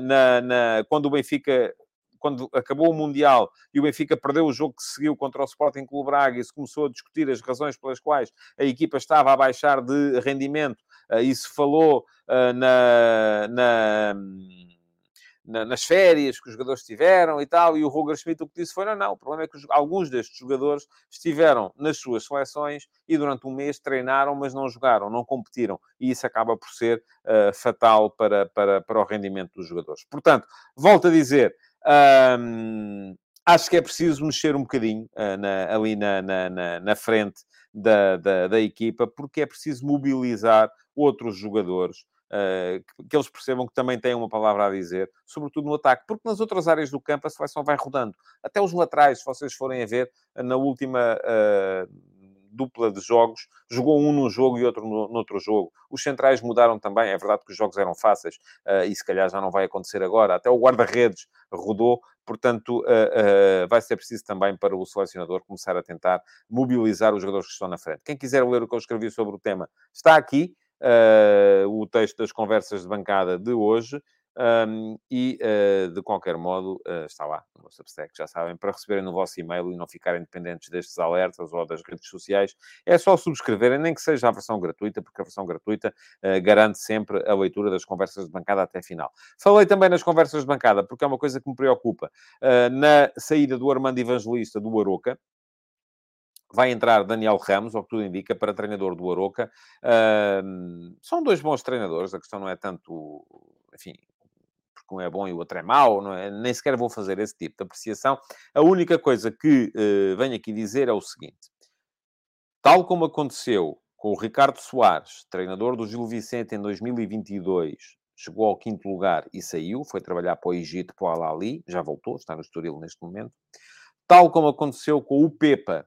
na, na, quando o Benfica quando acabou o Mundial e o Benfica perdeu o jogo que seguiu contra o Sporting Clube Braga e se começou a discutir as razões pelas quais a equipa estava a baixar de rendimento, uh, e se falou uh, na, na nas férias que os jogadores tiveram e tal, e o Roger Schmidt o que disse foi, não, não, o problema é que alguns destes jogadores estiveram nas suas seleções e durante um mês treinaram, mas não jogaram, não competiram, e isso acaba por ser uh, fatal para, para, para o rendimento dos jogadores. Portanto, volto a dizer, um, acho que é preciso mexer um bocadinho uh, na, ali na, na, na frente da, da, da, equipa, porque é preciso mobilizar outros jogadores. Uh, que, que, eles percebam que também têm uma palavra a dizer, sobretudo no ataque, porque nas outras áreas do campo a seleção vai rodando. Até os laterais, se vocês forem a ver, na última, uh, dupla de jogos, jogou um num jogo e outro no, no outro jogo. Os centrais mudaram também, é verdade que os jogos eram fáceis uh, e se calhar já não vai acontecer agora. Até o guarda-redes rodou, portanto, uh, uh, vai ser preciso também para o selecionador começar a tentar mobilizar os jogadores que estão na frente. Quem quiser ler o que eu escrevi sobre o tema, está aqui. o texto das conversas de bancada de hoje. Um, e, uh, de qualquer modo, uh, está lá no Substack, já sabem, para receberem no vosso e-mail e não ficarem dependentes destes alertas ou das redes sociais, é só subscreverem, nem que seja a versão gratuita, porque a versão gratuita uh, garante sempre a leitura das conversas de bancada até final. Falei também nas conversas de bancada, porque é uma coisa que me preocupa. na saída do Armando Evangelista do Aroca, vai entrar Daniel Ramos, ao que tudo indica, para treinador do Aroca. Uh, são dois bons treinadores, a questão não é tanto, enfim, porque um é bom e o outro é mau, é? nem sequer vou fazer esse tipo de apreciação. A única coisa que uh, venho aqui dizer é o seguinte: tal como aconteceu com o Ricardo Soares, treinador do Gil Vicente em 2022, chegou ao quinto lugar e saiu, foi trabalhar para o Egito, para o Al-Ali, já voltou, está no Estoril neste momento. Tal como aconteceu com o Pepa,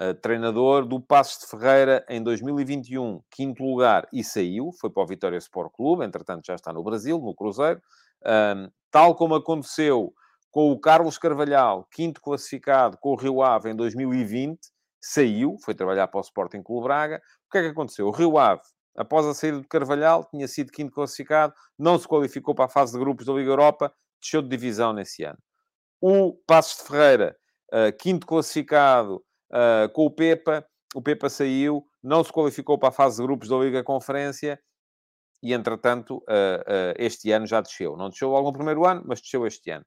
Uh, treinador do Passos de Ferreira em 2021, quinto lugar e saiu, foi para o Vitória Sport Clube, entretanto já está no Brasil, no Cruzeiro. Um, tal como aconteceu com o Carlos Carvalhal, quinto classificado com o Rio Ave em 2020, saiu, foi trabalhar para o Sporting Clube Braga. O que é que aconteceu? O Rio Ave, após a saída do Carvalhal, tinha sido quinto classificado, não se qualificou para a fase de grupos da Liga Europa, desceu de divisão nesse ano. O Passos de Ferreira, uh, quinto classificado uh, com o Pepa, o Pepa saiu, não se qualificou para a fase de grupos da Liga Conferência e, entretanto, uh, uh, este ano já desceu. Não desceu logo no primeiro ano, mas desceu este ano.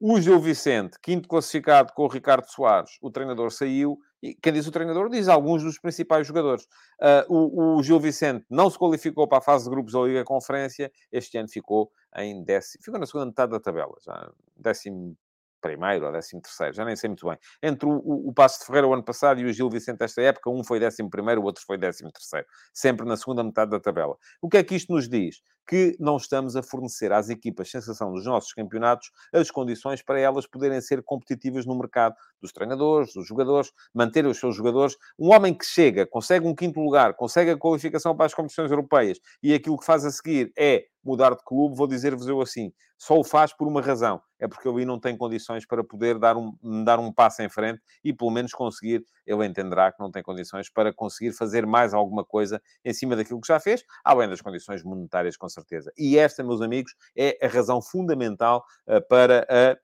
O Gil Vicente, quinto classificado com o Ricardo Soares, o treinador saiu. E quem diz o treinador diz alguns dos principais jogadores. Uh, o, o, Gil Vicente não se qualificou para a fase de grupos da Liga Conferência. Este ano ficou em décimo. Ficou na segunda metade da tabela, já décimo primeiro ou décimo terceiro, já nem sei muito bem. Entre o, o, o Passo de Ferreira o ano passado e o Gil Vicente esta época, um foi décimo primeiro, o outro foi décimo terceiro. Sempre na segunda metade da tabela. O que é que isto nos diz? Que não estamos a fornecer às equipas sensação dos nossos campeonatos as condições para elas poderem ser competitivas no mercado dos treinadores, dos jogadores, manter os seus jogadores. Um homem que chega, consegue um quinto lugar, consegue a qualificação para as competições europeias e aquilo que faz a seguir é mudar de clube, vou dizer-vos eu assim, só o faz por uma razão, é porque ele não tem condições para poder dar um, dar um passo em frente e pelo menos conseguir, ele entenderá que não tem condições para conseguir fazer mais alguma coisa em cima daquilo que já fez, além das condições monetárias, com certeza. E esta, meus amigos, é a razão fundamental uh, para a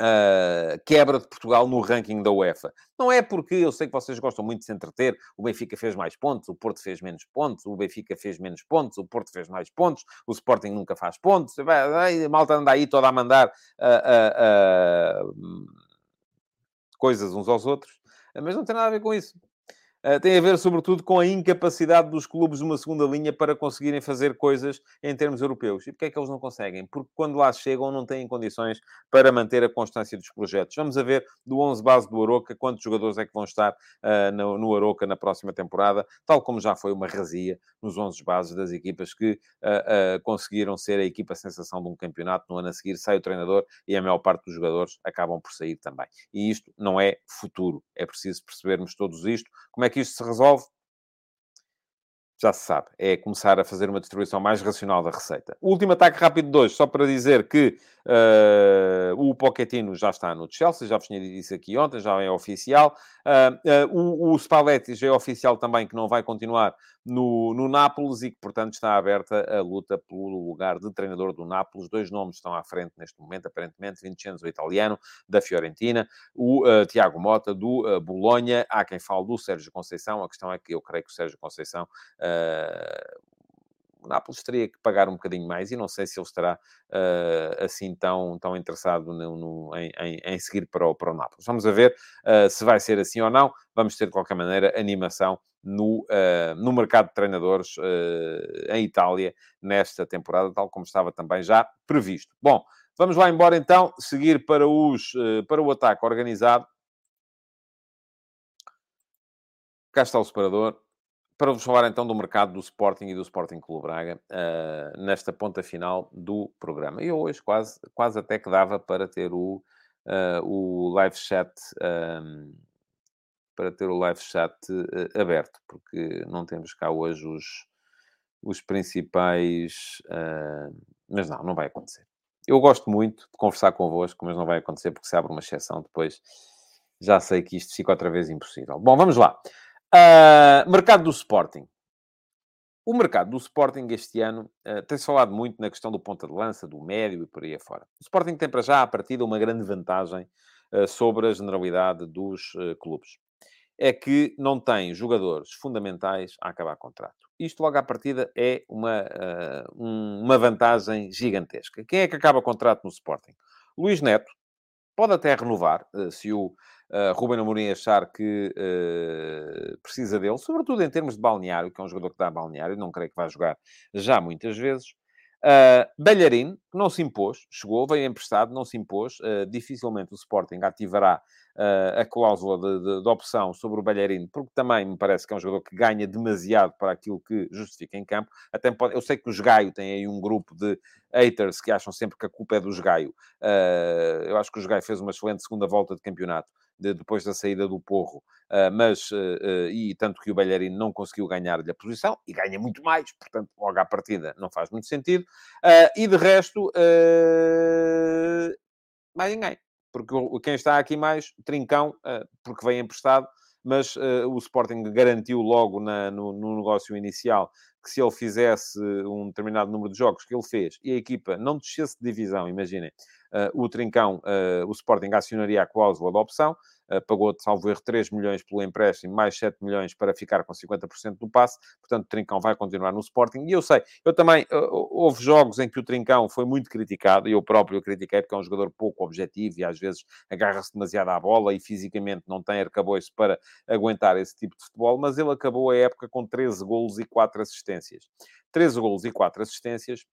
uh, quebra de Portugal no ranking da UEFA. Não é porque eu sei que vocês gostam muito de se entreter, o Benfica fez mais pontos, o Porto fez menos pontos, o Benfica fez menos pontos, o Porto fez mais pontos, o Sporting nunca faz pontos, a malta anda aí toda a mandar uh, uh, coisas uns aos outros, mas não tem nada a ver com isso. Uh, tem a ver, sobretudo, com a incapacidade dos clubes de uma segunda linha para conseguirem fazer coisas em termos europeus. E porquê é que eles não conseguem? Porque quando lá chegam não têm condições para manter a constância dos projetos. Vamos a ver do 11 base do Aroca, quantos jogadores é que vão estar uh, no, no Aroca na próxima temporada, tal como já foi uma razia nos 11 bases das equipas que uh, conseguiram ser a equipa sensação de um campeonato. No ano a seguir sai o treinador e a maior parte dos jogadores acabam por sair também. E isto não é futuro. É preciso percebermos todos isto. Como é que isto se resolve? já se sabe, é começar a fazer uma distribuição mais racional da receita. Último ataque rápido de hoje, só para dizer que uh, o Pochettino já está no Chelsea, já vos tinha dito isso aqui ontem, já é oficial. Uh, uh, o, o Spalletti já é oficial também que não vai continuar no, no Nápoles e que, portanto, está aberta a luta pelo lugar de treinador do Nápoles. Dois nomes estão à frente neste momento, aparentemente, Vincenzo, o italiano, da Fiorentina, o Tiago Mota, do Bolonha. Há quem fale do Sérgio Conceição, a questão é que eu creio que o Sérgio Conceição Nápoles teria que pagar um bocadinho mais e não sei se ele estará uh, assim tão, tão interessado no, no, em, em, em, seguir para o, para o Nápoles. Vamos a ver uh, se vai ser assim ou não. Vamos ter, de qualquer maneira, animação no, uh, no mercado de treinadores em Itália nesta temporada, tal como estava também já previsto. Bom, vamos lá embora então, seguir para, os, para o ataque organizado. Cá está o separador para vos falar então do mercado do Sporting e do Sporting Clube Braga, uh, nesta ponta final do programa. E hoje quase, quase até que dava para ter o, uh, o live chat um, para ter o live chat uh, aberto, porque não temos cá hoje os, os principais. Mas não, não vai acontecer. Eu gosto muito de conversar convosco, mas não vai acontecer porque se abre uma exceção depois. Já sei que isto fica outra vez impossível. Bom, vamos lá. Uh, mercado do Sporting. O mercado do Sporting este ano uh, tem-se falado muito na questão do ponta de lança, do médio e por aí afora. O Sporting tem para já, a partida, uma grande vantagem uh, sobre a generalidade dos uh, clubes. É que não tem jogadores fundamentais a acabar contrato. Isto, logo à partida, é uma, um, uma vantagem gigantesca. Quem é que acaba contrato no Sporting? Luís Neto, pode até renovar, se o uh, Ruben Amorim achar que uh, precisa dele, sobretudo em termos de balneário, que é um jogador que dá balneário, não creio que vai jogar já muitas vezes. Uh, Belharin, que não se impôs, chegou, veio emprestado, não se impôs. Uh, dificilmente o Sporting ativará uh, a cláusula de, de, de, opção sobre o Belharin, porque também me parece que é um jogador que ganha demasiado para aquilo que justifica em campo. Até pode, eu sei que os Gaio têm aí um grupo de haters que acham sempre que a culpa é dos Gaio. eu acho que os Gaio fez uma excelente segunda volta de campeonato de, depois da saída do Porro, uh, mas, uh, e tanto que o Belharino não conseguiu ganhar-lhe a posição, e ganha muito mais, portanto, logo à partida não faz muito sentido. e de resto, mais ninguém. Porque quem está aqui mais, Trincão, porque vem emprestado, mas uh, o Sporting garantiu logo na, no, no, negócio inicial que se ele fizesse um determinado número de jogos que ele fez e a equipa não descesse de divisão, imaginem, uh, o Trincão, uh, o Sporting acionaria a cláusula de opção, pagou, salvo erro, 3 milhões pelo empréstimo, mais 7 milhões para ficar com 50% do passe, portanto o Trincão vai continuar no Sporting, e eu sei, eu também, houve jogos em que o Trincão foi muito criticado, e eu próprio o critiquei porque é um jogador pouco objetivo e às vezes agarra-se demasiado à bola e fisicamente não tem arcabouço para aguentar esse tipo de futebol, mas ele acabou a época com 13 golos e 4 assistências. 13 golos e 4 assistências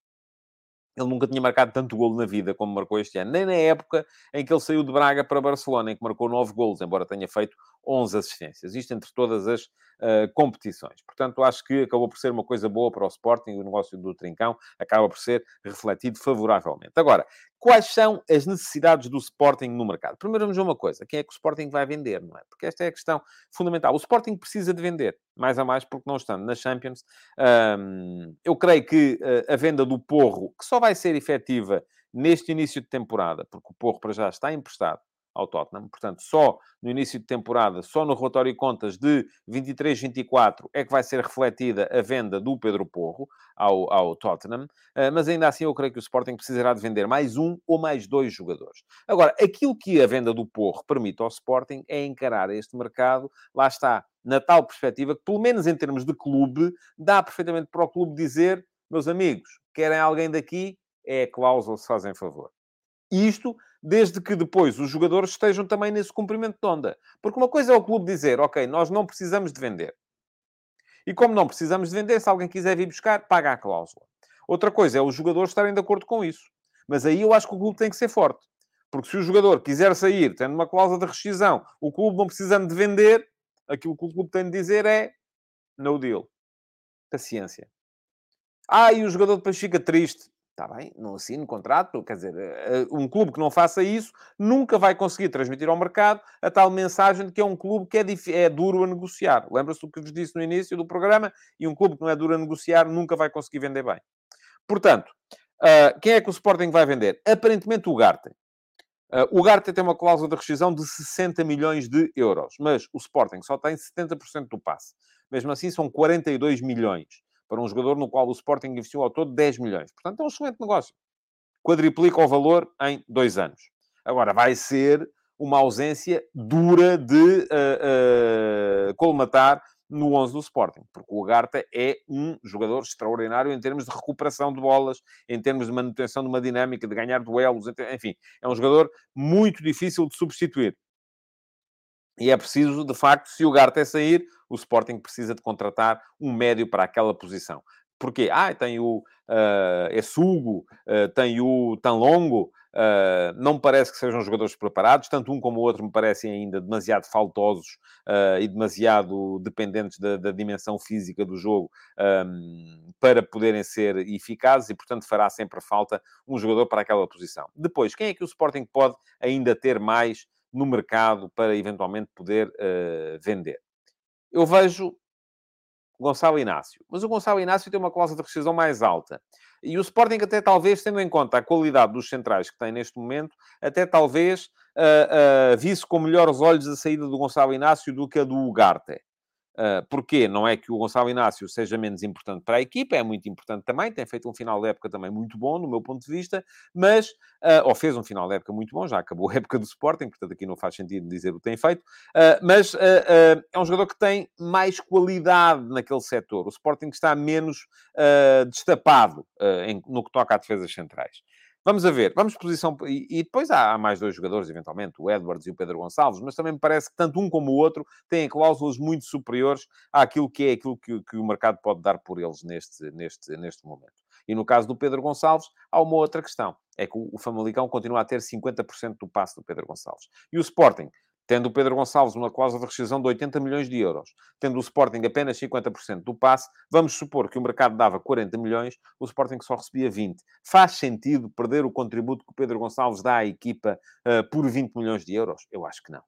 ele nunca tinha marcado tanto golo na vida como marcou este ano, nem na época em que ele saiu de Braga para Barcelona, em que marcou 9 golos, embora tenha feito 11 assistências. Isto entre todas as uh, competições. Portanto, acho que acabou por ser uma coisa boa para o Sporting, o negócio do Trincão acaba por ser refletido favoravelmente. Agora, quais são as necessidades do Sporting no mercado? Primeiro vamos ver uma coisa, quem é que o Sporting vai vender, não é? Porque esta é a questão fundamental. O Sporting precisa de vender, mais a mais porque não estando na Champions. Um, eu creio que uh, a venda do Porro, que só vai ser efetiva neste início de temporada, porque o Porro para já está emprestado, ao Tottenham. Portanto, só no início de temporada, só no relatório de contas de 23-24 é que vai ser refletida a venda do Pedro Porro ao, ao Tottenham. Uh, mas ainda assim, eu creio que o Sporting precisará de vender mais um ou mais dois jogadores. Agora, aquilo que a venda do Porro permite ao Sporting é encarar este mercado, lá está, na tal perspectiva que, pelo menos em termos de clube, dá perfeitamente para o clube dizer, meus amigos, querem alguém daqui? É a cláusula se fazem favor. Isto desde que depois os jogadores estejam também nesse cumprimento de onda. Porque uma coisa é o clube dizer, ok, nós não precisamos de vender. E como não precisamos de vender, se alguém quiser vir buscar, paga a cláusula. Outra coisa é os jogadores estarem de acordo com isso. Mas aí eu acho que o clube tem que ser forte. Porque se o jogador quiser sair, tendo uma cláusula de rescisão, o clube não precisando de vender, aquilo que o clube tem de dizer é no deal. Paciência. Ah, e o jogador depois fica triste. Está bem, não assine contrato. Quer dizer, eh, um clube que não faça isso nunca vai conseguir transmitir ao mercado a tal mensagem de que é um clube que é, é duro a negociar. Lembra-se do que vos disse no início do programa? E um clube que não é duro a negociar nunca vai conseguir vender bem. Portanto, uh, quem é que o Sporting vai vender? Aparentemente o Garte. Uh, o Garte tem uma cláusula de rescisão de 60 milhões de euros, mas o Sporting só tem 70% do passe. Mesmo assim, são 42 milhões para um jogador no qual o Sporting investiu ao todo 10 milhões. Portanto, é um excelente negócio. Quadriplica o valor em dois anos. Agora, vai ser uma ausência dura de uh, uh, colmatar no 11 do Sporting, porque o Agarta é um jogador extraordinário em termos de recuperação de bolas, em termos de manutenção de uma dinâmica, de ganhar duelos, enfim, é um jogador muito difícil de substituir. E é preciso, de facto, se o Garte sair, o Sporting precisa de contratar um médio para aquela posição. Porquê? Ah, tem o uh, Essugo, uh, tem o Tanlongo, uh, não me parece que sejam jogadores preparados, tanto um como o outro me parecem ainda demasiado faltosos uh, e demasiado dependentes da, da dimensão física do jogo um, para poderem ser eficazes e, portanto, fará sempre falta um jogador para aquela posição. Depois, quem é que o Sporting pode ainda ter mais no mercado para eventualmente poder uh, vender. Eu vejo Gonçalo Inácio, mas o Gonçalo Inácio tem uma cláusula de rescisão mais alta. E o Sporting, até talvez, tendo em conta a qualidade dos centrais que tem neste momento, até talvez uh, uh, visse com melhores olhos a saída do Gonçalo Inácio do que a do Ugarte. Porque não é que o Gonçalo Inácio seja menos importante para a equipa, é muito importante também, tem feito um final de época também muito bom, no meu ponto de vista, mas, uh, ou fez um final de época muito bom, já acabou a época do Sporting, portanto aqui não faz sentido dizer o que tem feito, uh, mas é um jogador que tem mais qualidade naquele setor. O Sporting está menos destapado em, no que toca a defesas centrais. Vamos a ver, vamos posição. E, depois há mais dois jogadores, eventualmente, o Edwards e o Pedro Gonçalves, mas também me parece que tanto um como o outro têm cláusulas muito superiores àquilo que é aquilo que, que o mercado pode dar por eles neste, neste, neste momento. E no caso do Pedro Gonçalves, há uma outra questão: é que o Famalicão continua a ter 50% do passe do Pedro Gonçalves. E o Sporting tendo o Pedro Gonçalves uma cláusula de rescisão de 80 milhões de euros, tendo o Sporting apenas 50% do passe, vamos supor que o mercado dava 40 milhões, o Sporting só recebia 20. Faz sentido perder o contributo que o Pedro Gonçalves dá à equipa uh, por 20 milhões de euros? Eu acho que não.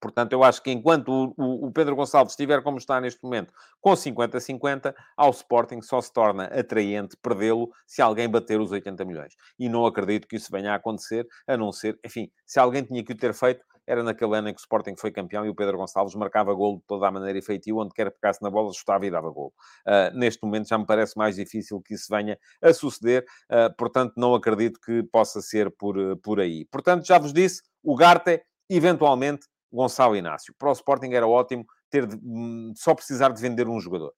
Portanto, eu acho que enquanto o, o, Pedro Gonçalves estiver como está neste momento, com 50-50, ao Sporting só se torna atraente perdê-lo se alguém bater os 80 milhões. E não acredito que isso venha a acontecer, a não ser, enfim, se alguém tinha que o ter feito, era naquele ano em que o Sporting foi campeão e o Pedro Gonçalves marcava gol de toda a maneira efetiva, onde quer pegasse na bola, chutava e dava gol. Uh, neste momento já me parece mais difícil que isso venha a suceder, uh, portanto não acredito que possa ser por, por aí. Portanto, já vos disse, o Garte, eventualmente, Gonçalo Inácio. Para o Sporting era ótimo ter de, hum, só precisar de vender um jogador.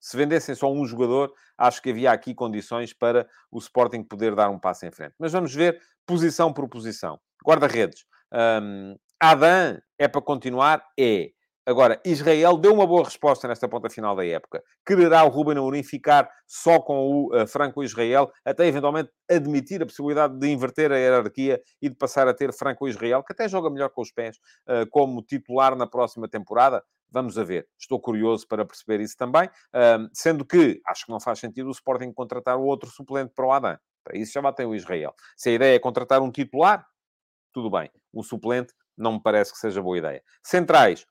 Se vendessem só um jogador, acho que havia aqui condições para o Sporting poder dar um passo em frente. Mas vamos ver posição por posição. Guarda-redes. Um, Adam é para continuar? É. Agora, Israel deu uma boa resposta nesta ponta final da época. Quererá o Ruben Amorim ficar só com o uh, Franco-Israel, até eventualmente admitir a possibilidade de inverter a hierarquia e de passar a ter Franco-Israel, que até joga melhor com os pés, uh, como titular na próxima temporada? Vamos a ver. Estou curioso para perceber isso também, uh, sendo que acho que não faz sentido o Sporting contratar o outro suplente para o Adam. Para isso já bateu o Israel. Se a ideia é contratar um titular, tudo bem. Um suplente não me parece que seja boa ideia. Centrais,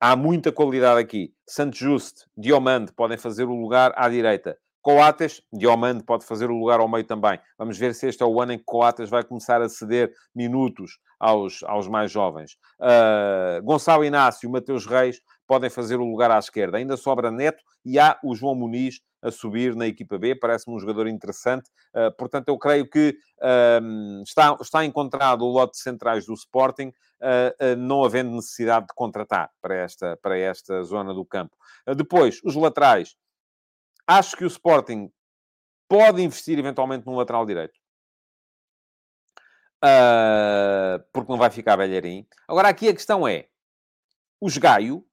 há muita qualidade aqui. Santos Just, Diomande podem fazer o lugar à direita. Coates, Diomande pode fazer o lugar ao meio também. Vamos ver se este é o ano em que Coates vai começar a ceder minutos aos, aos mais jovens. Uh, Gonçalo Inácio, Mateus Reis podem fazer o lugar à esquerda. Ainda sobra Neto e há o João Muniz a subir na equipa B, parece-me um jogador interessante. Uh, portanto, eu creio que uh, está, está encontrado o lote de centrais do Sporting, uh, não havendo necessidade de contratar para esta, para esta zona do campo. depois, os laterais. Acho que o Sporting pode investir eventualmente no lateral direito. porque não vai ficar velharim. Agora, aqui a questão é: os Gaio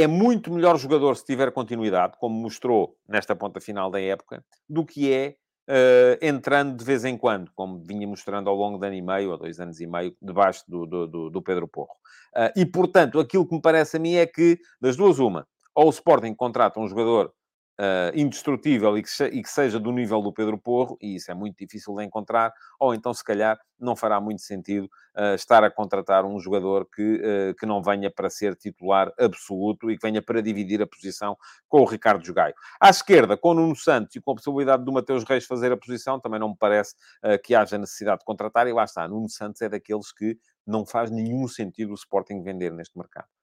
é muito melhor jogador se tiver continuidade, como mostrou nesta ponta final da época, do que é uh, entrando de vez em quando, como vinha mostrando ao longo de ano e meio, ou dois anos e meio, debaixo do, do, do Pedro Porro. Uh, e, portanto, aquilo que me parece a mim é que, das duas, uma, ou o Sporting contrata um jogador uh, indestrutível e que, e que, seja do nível do Pedro Porro, e isso é muito difícil de encontrar, ou então, se calhar, não fará muito sentido uh, estar a contratar um jogador que, uh, que não venha para ser titular absoluto e que venha para dividir a posição com o Ricardo Gaio. À esquerda, com o Nuno Santos e com a possibilidade do Mateus Reis fazer a posição, também não me parece que haja necessidade de contratar, e lá está, Nuno Santos é daqueles que não faz nenhum sentido o Sporting vender neste mercado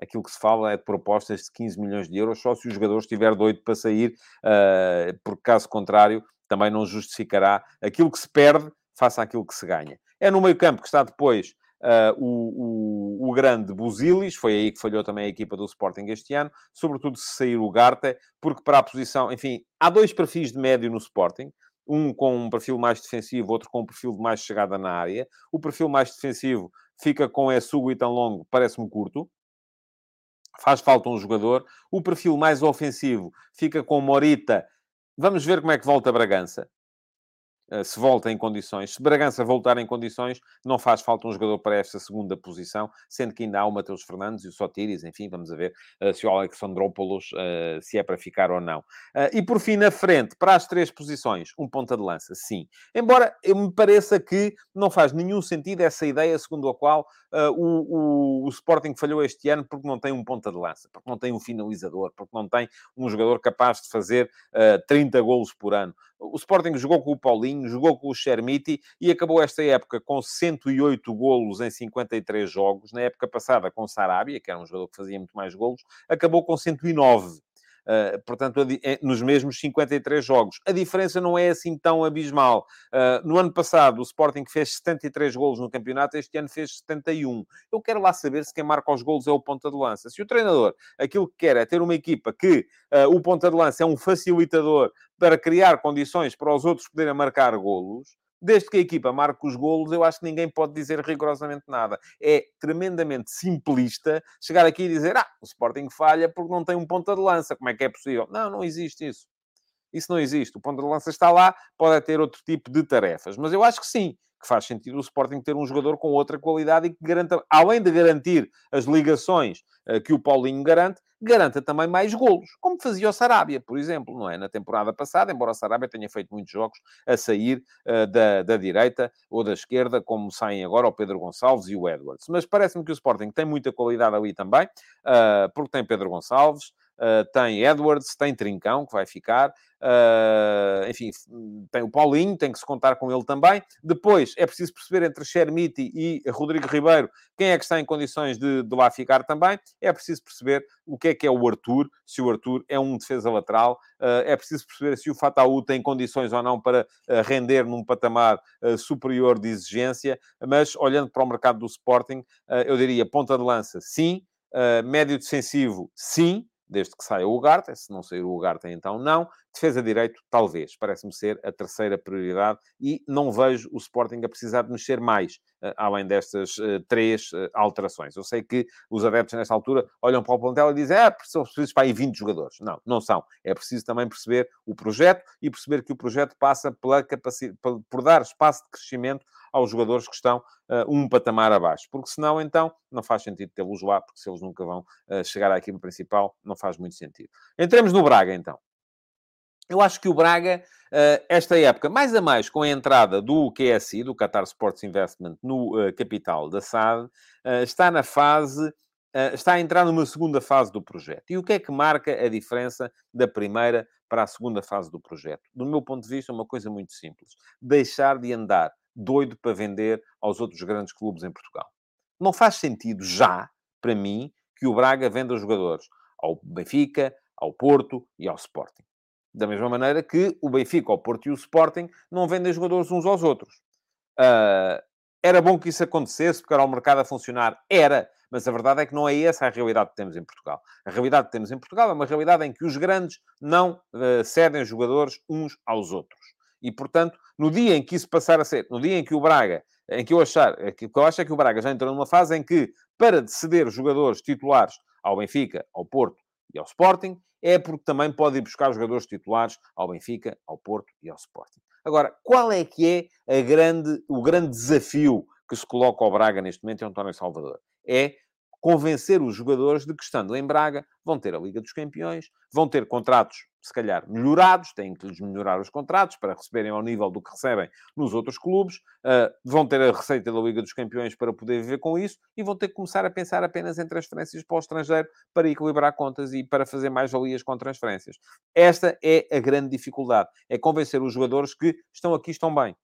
aquilo que se fala é de propostas de 15 milhões de euros, só se o jogador estiver doido para sair, uh, porque caso contrário, também não justificará aquilo que se perde face àquilo que se ganha. É no meio campo que está depois uh, o, o, o, grande Buzilis, foi aí que falhou também a equipa do Sporting este ano, sobretudo se sair o Garte, porque para a posição, enfim, há dois perfis de médio no Sporting, um com um perfil mais defensivo, outro com um perfil de mais chegada na área. O perfil mais defensivo fica com Essugo e tão longo, parece-me curto, faz falta um jogador. O perfil mais ofensivo fica com Morita. Vamos ver como é que volta Bragança. Eh, se volta em condições, se Bragança voltar em condições, não faz falta um jogador para esta segunda posição, sendo que ainda há o Mateus Fernandes e o Sotiris, enfim, vamos ver uh, se o Alexandrópolis uh, se é para ficar ou não. E por fim, na frente, para as três posições, um ponta de lança, sim. Embora me pareça que não faz nenhum sentido essa ideia segundo a qual o, o, o Sporting falhou este ano porque não tem um ponta de lança, porque não tem um finalizador, porque não tem um jogador capaz de fazer 30 golos por ano. O Sporting jogou com o Paulinho, jogou com o Chermiti e acabou esta época com 108 golos em 53 jogos. Na época passada, com o Sarabia, que era um jogador que fazia muito mais golos, acabou com 109. Uh, portanto, é, nos mesmos 53 jogos. A diferença não é assim tão abismal. Uh, no ano passado, o Sporting fez 73 golos no campeonato, este ano fez 71. Eu quero lá saber se quem marca os golos é o ponta de lança. Se o treinador aquilo que quer é ter uma equipa que uh, o ponta de lança é um facilitador para criar condições para os outros poderem marcar golos, desde que a equipa marque os golos, eu acho que ninguém pode dizer rigorosamente nada. É tremendamente simplista chegar aqui e dizer, ah, o Sporting falha porque não tem um ponta de lança. Como é que é possível? Não, não existe isso. Isso não existe. O ponta de lança está lá, pode ter outro tipo de tarefas. Mas eu acho que sim, que faz sentido o Sporting ter um jogador com outra qualidade e que garanta, além de garantir as ligações uh, que o Paulinho garante, garanta também mais golos, como fazia o Sarabia, por exemplo, não é? Na temporada passada, embora o Sarabia tenha feito muitos jogos a sair uh, da, da direita ou da esquerda, como saem agora o Pedro Gonçalves e o Edwards. Mas parece-me que o Sporting tem muita qualidade ali também, uh, porque tem Pedro Gonçalves, Uh, tem Edwards, tem Trincão, que vai ficar, uh, enfim, tem o Paulinho, tem que se contar com ele também. Depois é preciso perceber entre Chermiti e Rodrigo Ribeiro quem é que está em condições de, de, lá ficar também. É preciso perceber o que é que é o Arthur, se o Arthur é um defesa lateral. Uh, é preciso perceber se o Fataú tem condições ou não para render num patamar superior de exigência. Mas olhando para o mercado do Sporting, eu diria ponta de lança, sim. médio defensivo, sim desde que saia o Ugarte. Se não sair o Ugarte, então não. Defesa direito, talvez. Parece-me ser a terceira prioridade e não vejo o Sporting a precisar de mexer mais, uh, além destas uh, três uh, alterações. Eu sei que os adeptos, nesta altura, olham para o plantel e dizem ah, são precisos para aí 20 jogadores. Não, não são. É preciso também perceber o projeto e perceber que o projeto passa pela capacidade, por dar espaço de crescimento aos jogadores que estão uh, um patamar abaixo. Porque senão, então, não faz sentido tê-los lá, porque se eles nunca vão uh, chegar à equipa principal, não faz muito sentido. Entremos no Braga, então. Eu acho que o Braga, uh, esta época, mais a mais com a entrada do QSI, do Qatar Sports Investment, no capital da SAD, está na fase está a entrar numa segunda fase do projeto. E o que é que marca a diferença da primeira para a segunda fase do projeto? Do meu ponto de vista, é uma coisa muito simples. Deixar de andar doido para vender aos outros grandes clubes em Portugal. Não faz sentido já, para mim, que o Braga venda jogadores ao Benfica, ao Porto e ao Sporting. Da mesma maneira que o Benfica, o Porto e o Sporting não vendem jogadores uns aos outros. Uh, era bom que isso acontecesse, porque era o mercado a funcionar. Era. Mas a verdade é que não é essa a realidade que temos em Portugal. A realidade que temos em Portugal é uma realidade em que os grandes não uh, cedem jogadores uns aos outros. E, portanto, no dia em que isso passar a ser, no dia em que o Braga, em que eu achar, que eu acho é que o Braga já entrou numa fase em que, para ceder jogadores titulares ao Benfica, ao Porto e ao Sporting, é porque também pode ir buscar jogadores titulares ao Benfica, ao Porto e ao Sporting. Agora, qual é que é grande, o grande desafio que se coloca ao Braga neste momento, é António Salvador? É convencer os jogadores de que, estando em Braga, vão ter a Liga dos Campeões, vão ter contratos, se calhar, melhorados, têm que lhes melhorar os contratos para receberem ao nível do que recebem nos outros clubes, uh, vão ter a receita da Liga dos Campeões para poder viver com isso e vão ter que começar a pensar apenas em transferências para o estrangeiro para equilibrar contas e para fazer mais valias com transferências. Esta é a grande dificuldade, é convencer os jogadores que estão aqui, estão bem.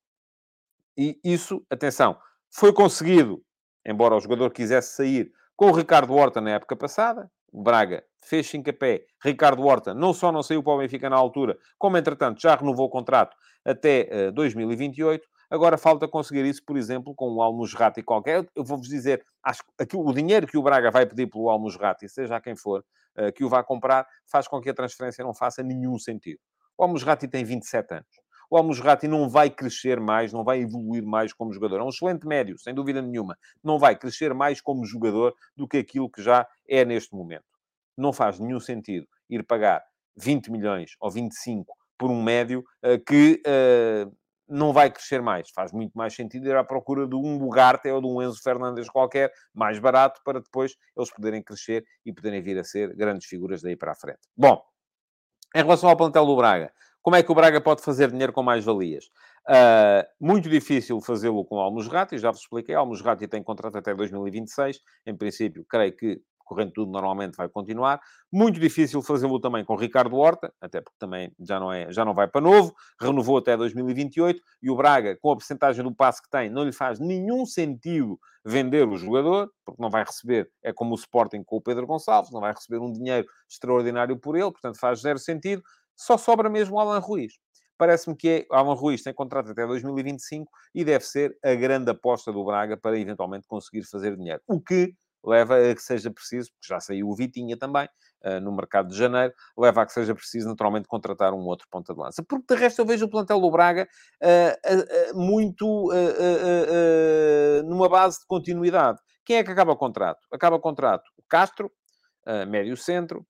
E isso, atenção, foi conseguido, embora o jogador quisesse sair, com o Ricardo Horta na época passada, o Braga fez 5 a pé. Ricardo Horta não só não saiu para o Benfica na altura, como entretanto já renovou o contrato até uh, 2028. Agora falta conseguir isso, por exemplo, com o Almusrati qualquer. Eu vou-vos dizer, acho que o dinheiro que o Braga vai pedir pelo Almusrati, seja quem for, uh, que o vá comprar, faz com que a transferência não faça nenhum sentido. O Almusrati tem 27 anos o Almusrati não vai crescer mais, não vai evoluir mais como jogador. É um excelente médio, sem dúvida nenhuma. Não vai crescer mais como jogador do que aquilo que já é neste momento. Não faz nenhum sentido ir pagar 20 milhões ou 25 por um médio uh, que uh, não vai crescer mais. Faz muito mais sentido ir à procura de um Bugarte ou de um Enzo Fernandes qualquer, mais barato, para depois eles poderem crescer e poderem vir a ser grandes figuras daí para a frente. Bom, em relação ao plantel do Braga, como é que o Braga pode fazer dinheiro com mais-valias? Uh, muito difícil fazê-lo com o Almusrati, já vos expliquei. Almusrati tem contrato até 2026. Em princípio, creio que correndo tudo normalmente vai continuar. Muito difícil fazê-lo também com Ricardo Horta, até porque também já não, é, já não vai para novo, renovou até 2028, e o Braga, com a percentagem do passe que tem, não lhe faz nenhum sentido vender o jogador, porque não vai receber, é como o Sporting com o Pedro Gonçalves, não vai receber um dinheiro extraordinário por ele, portanto faz zero sentido, só sobra mesmo o Alan Ruiz. Parece-me que é, Alan Ruiz tem contrato até 2025 e deve ser a grande aposta do Braga para eventualmente conseguir fazer dinheiro. O que leva a que seja preciso, porque já saiu o Vitinha também, uh, no mercado de janeiro, leva a que seja preciso, naturalmente, contratar um outro ponta de lança. Porque, de resto, eu vejo o plantel do Braga uh, uh, muito numa base de continuidade. Quem é que acaba o contrato? Acaba o contrato o Castro, médio centro,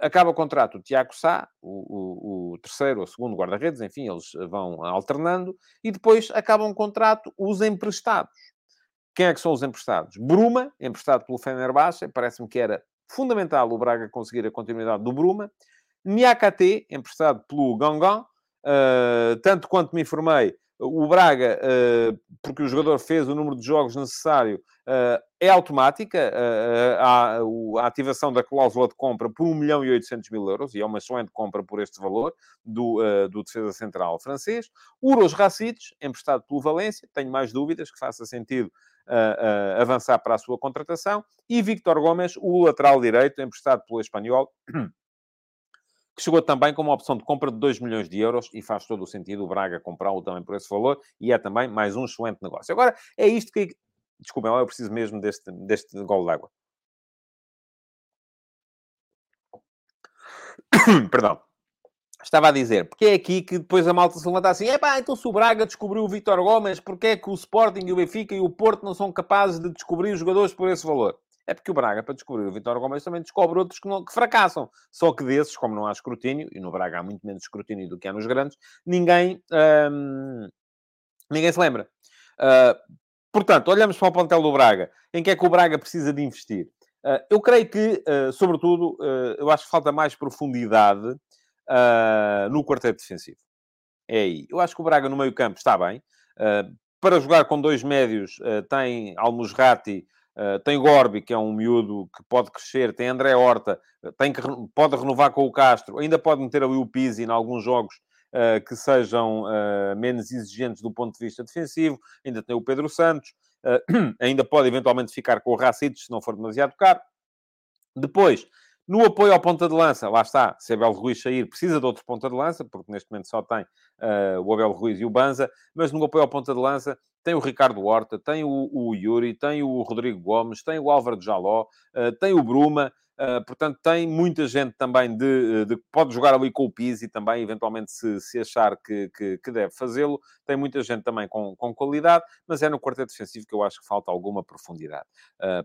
acaba o contrato o Tiago Sá, o, o, o terceiro ou segundo guarda-redes, enfim, eles vão alternando, e depois acabam o contrato os emprestados. Quem é que são os emprestados? Bruma, emprestado pelo Fenerbahçe, parece-me que era fundamental o Braga conseguir a continuidade do Bruma. Niakate, emprestado pelo Gangan, uh, tanto quanto me informei, o Braga, uh, porque o jogador fez o número de jogos necessário, uh, é automática a, a, ativação da cláusula de compra por 1 milhão e 800 mil euros, e é uma excelente compra por este valor, do, do defesa central francês. Uros Racites, emprestado pelo Valência, tenho mais dúvidas que faça sentido uh, avançar para a sua contratação. E Victor Gomes, o lateral direito, emprestado pelo Espanhol, que chegou também com uma opção de compra de 2 milhões de euros e faz todo o sentido o Braga comprá-lo também por esse valor e é também mais um excelente negócio. Agora, é isto que... Desculpem, eu preciso mesmo deste, deste gol d'água. Perdão. Estava a dizer, porque é aqui que depois a malta se levanta assim, epá, então se o Braga descobriu o Vitor Gomes, porque é que o Sporting e o Benfica e o Porto não são capazes de descobrir os jogadores por esse valor? É porque o Braga, para descobrir o Vitor Gomes, também descobre outros que, não, que fracassam. Só que desses, como não há escrutínio, e no Braga há muito menos escrutínio do que há nos grandes, ninguém, hum, ninguém se lembra. Uh, portanto, olhamos para o plantel do Braga. Em que é que o Braga precisa de investir? Uh, eu creio que, uh, sobretudo, eu acho que falta mais profundidade no quarteto defensivo. É aí. Eu acho que o Braga no meio campo está bem. Para jogar com dois médios, tem Almusrati, tem Gorbi, que é um miúdo que pode crescer, tem André Horta, tem que, pode renovar com o Castro, ainda pode meter ali o Pizzi em alguns jogos que sejam menos exigentes do ponto de vista defensivo, ainda tem o Pedro Santos, ainda pode eventualmente ficar com o Racites, se não for demasiado caro. Depois, no apoio ao ponta de lança, lá está, se Abel Ruiz sair, precisa de outro ponta de lança, porque neste momento só tem uh, o Abel Ruiz e o Banza, mas no apoio ao ponta de lança tem o Ricardo Horta, tem o, o Yuri, tem o Rodrigo Gomes, tem o Álvaro Jaló, uh, tem o Bruma, uh, portanto tem muita gente também de, de pode jogar ali com o Pizzi também, eventualmente se, se achar que, que, que deve fazê-lo, tem muita gente também com, com qualidade, mas é no quarteto defensivo que eu acho que falta alguma profundidade.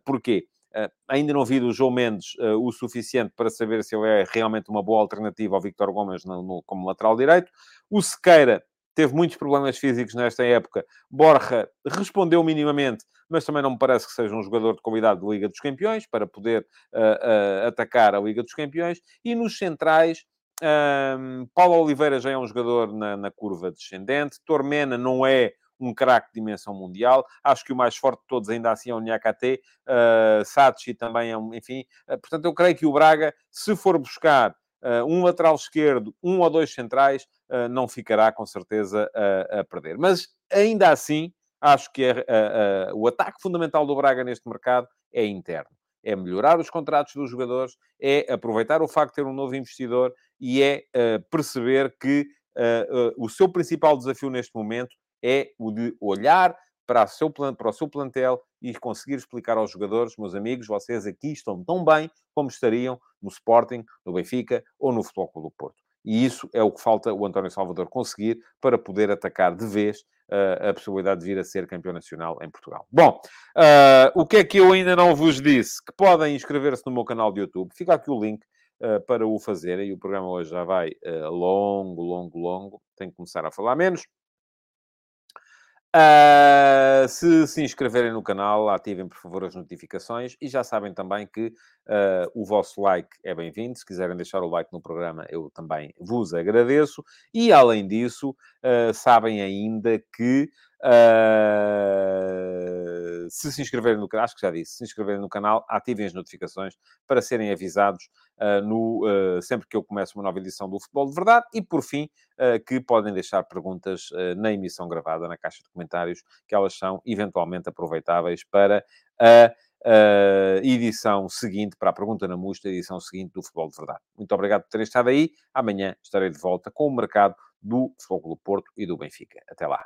Porquê? Uh, ainda não vi do João Mendes uh, o suficiente para saber se ele é realmente uma boa alternativa ao Victor Gomes no, no, como lateral direito. O Sequeira teve muitos problemas físicos nesta época. Borja respondeu minimamente, mas também não me parece que seja um jogador de qualidade de Liga dos Campeões para poder uh, atacar a Liga dos Campeões. E nos centrais, um, Paulo Oliveira já é um jogador na, na curva descendente. Tormena não é um craque de dimensão mundial. Acho que o mais forte de todos ainda assim é o Nhakate. Uh, Sachi também é um, enfim. Uh, portanto, eu creio que o Braga, se for buscar uh, um lateral esquerdo, um ou dois centrais, uh, não ficará com certeza a perder. Mas ainda assim, acho que é, o ataque fundamental do Braga neste mercado é interno. É melhorar os contratos dos jogadores, é aproveitar o facto de ter um novo investidor e é perceber que o seu principal desafio neste momento é o de olhar para o, seu, para o seu plantel e conseguir explicar aos jogadores, meus amigos, vocês aqui estão tão bem como estariam no Sporting, no Benfica ou no Futebol Clube do Porto. E isso é o que falta o António Salvador conseguir para poder atacar de vez uh, a possibilidade de vir a ser campeão nacional em Portugal. Bom, uh, o que é que eu ainda não vos disse? Que podem inscrever-se no meu canal de YouTube. Fica aqui o link uh, para o fazerem. E o programa hoje já vai longo, longo, longo. Tenho que começar a falar menos. Uh, se se inscreverem no canal, ativem por favor as notificações e já sabem também que uh, o vosso like é bem-vindo. Se quiserem deixar o like no programa, eu também vos agradeço. E além disso, uh, sabem ainda que se se inscreverem no canal, acho que já disse, se inscreverem no canal, ativem as notificações para serem avisados no, sempre que eu começo uma nova edição do Futebol de Verdade. E por fim, que podem deixar perguntas na emissão gravada, na caixa de comentários, que elas são eventualmente aproveitáveis para a uh, edição seguinte, para a Pergunta na Musta, edição seguinte do Futebol de Verdade. Muito obrigado por terem estado aí. Amanhã estarei de volta com o mercado do Futebol do Porto e do Benfica. Até lá.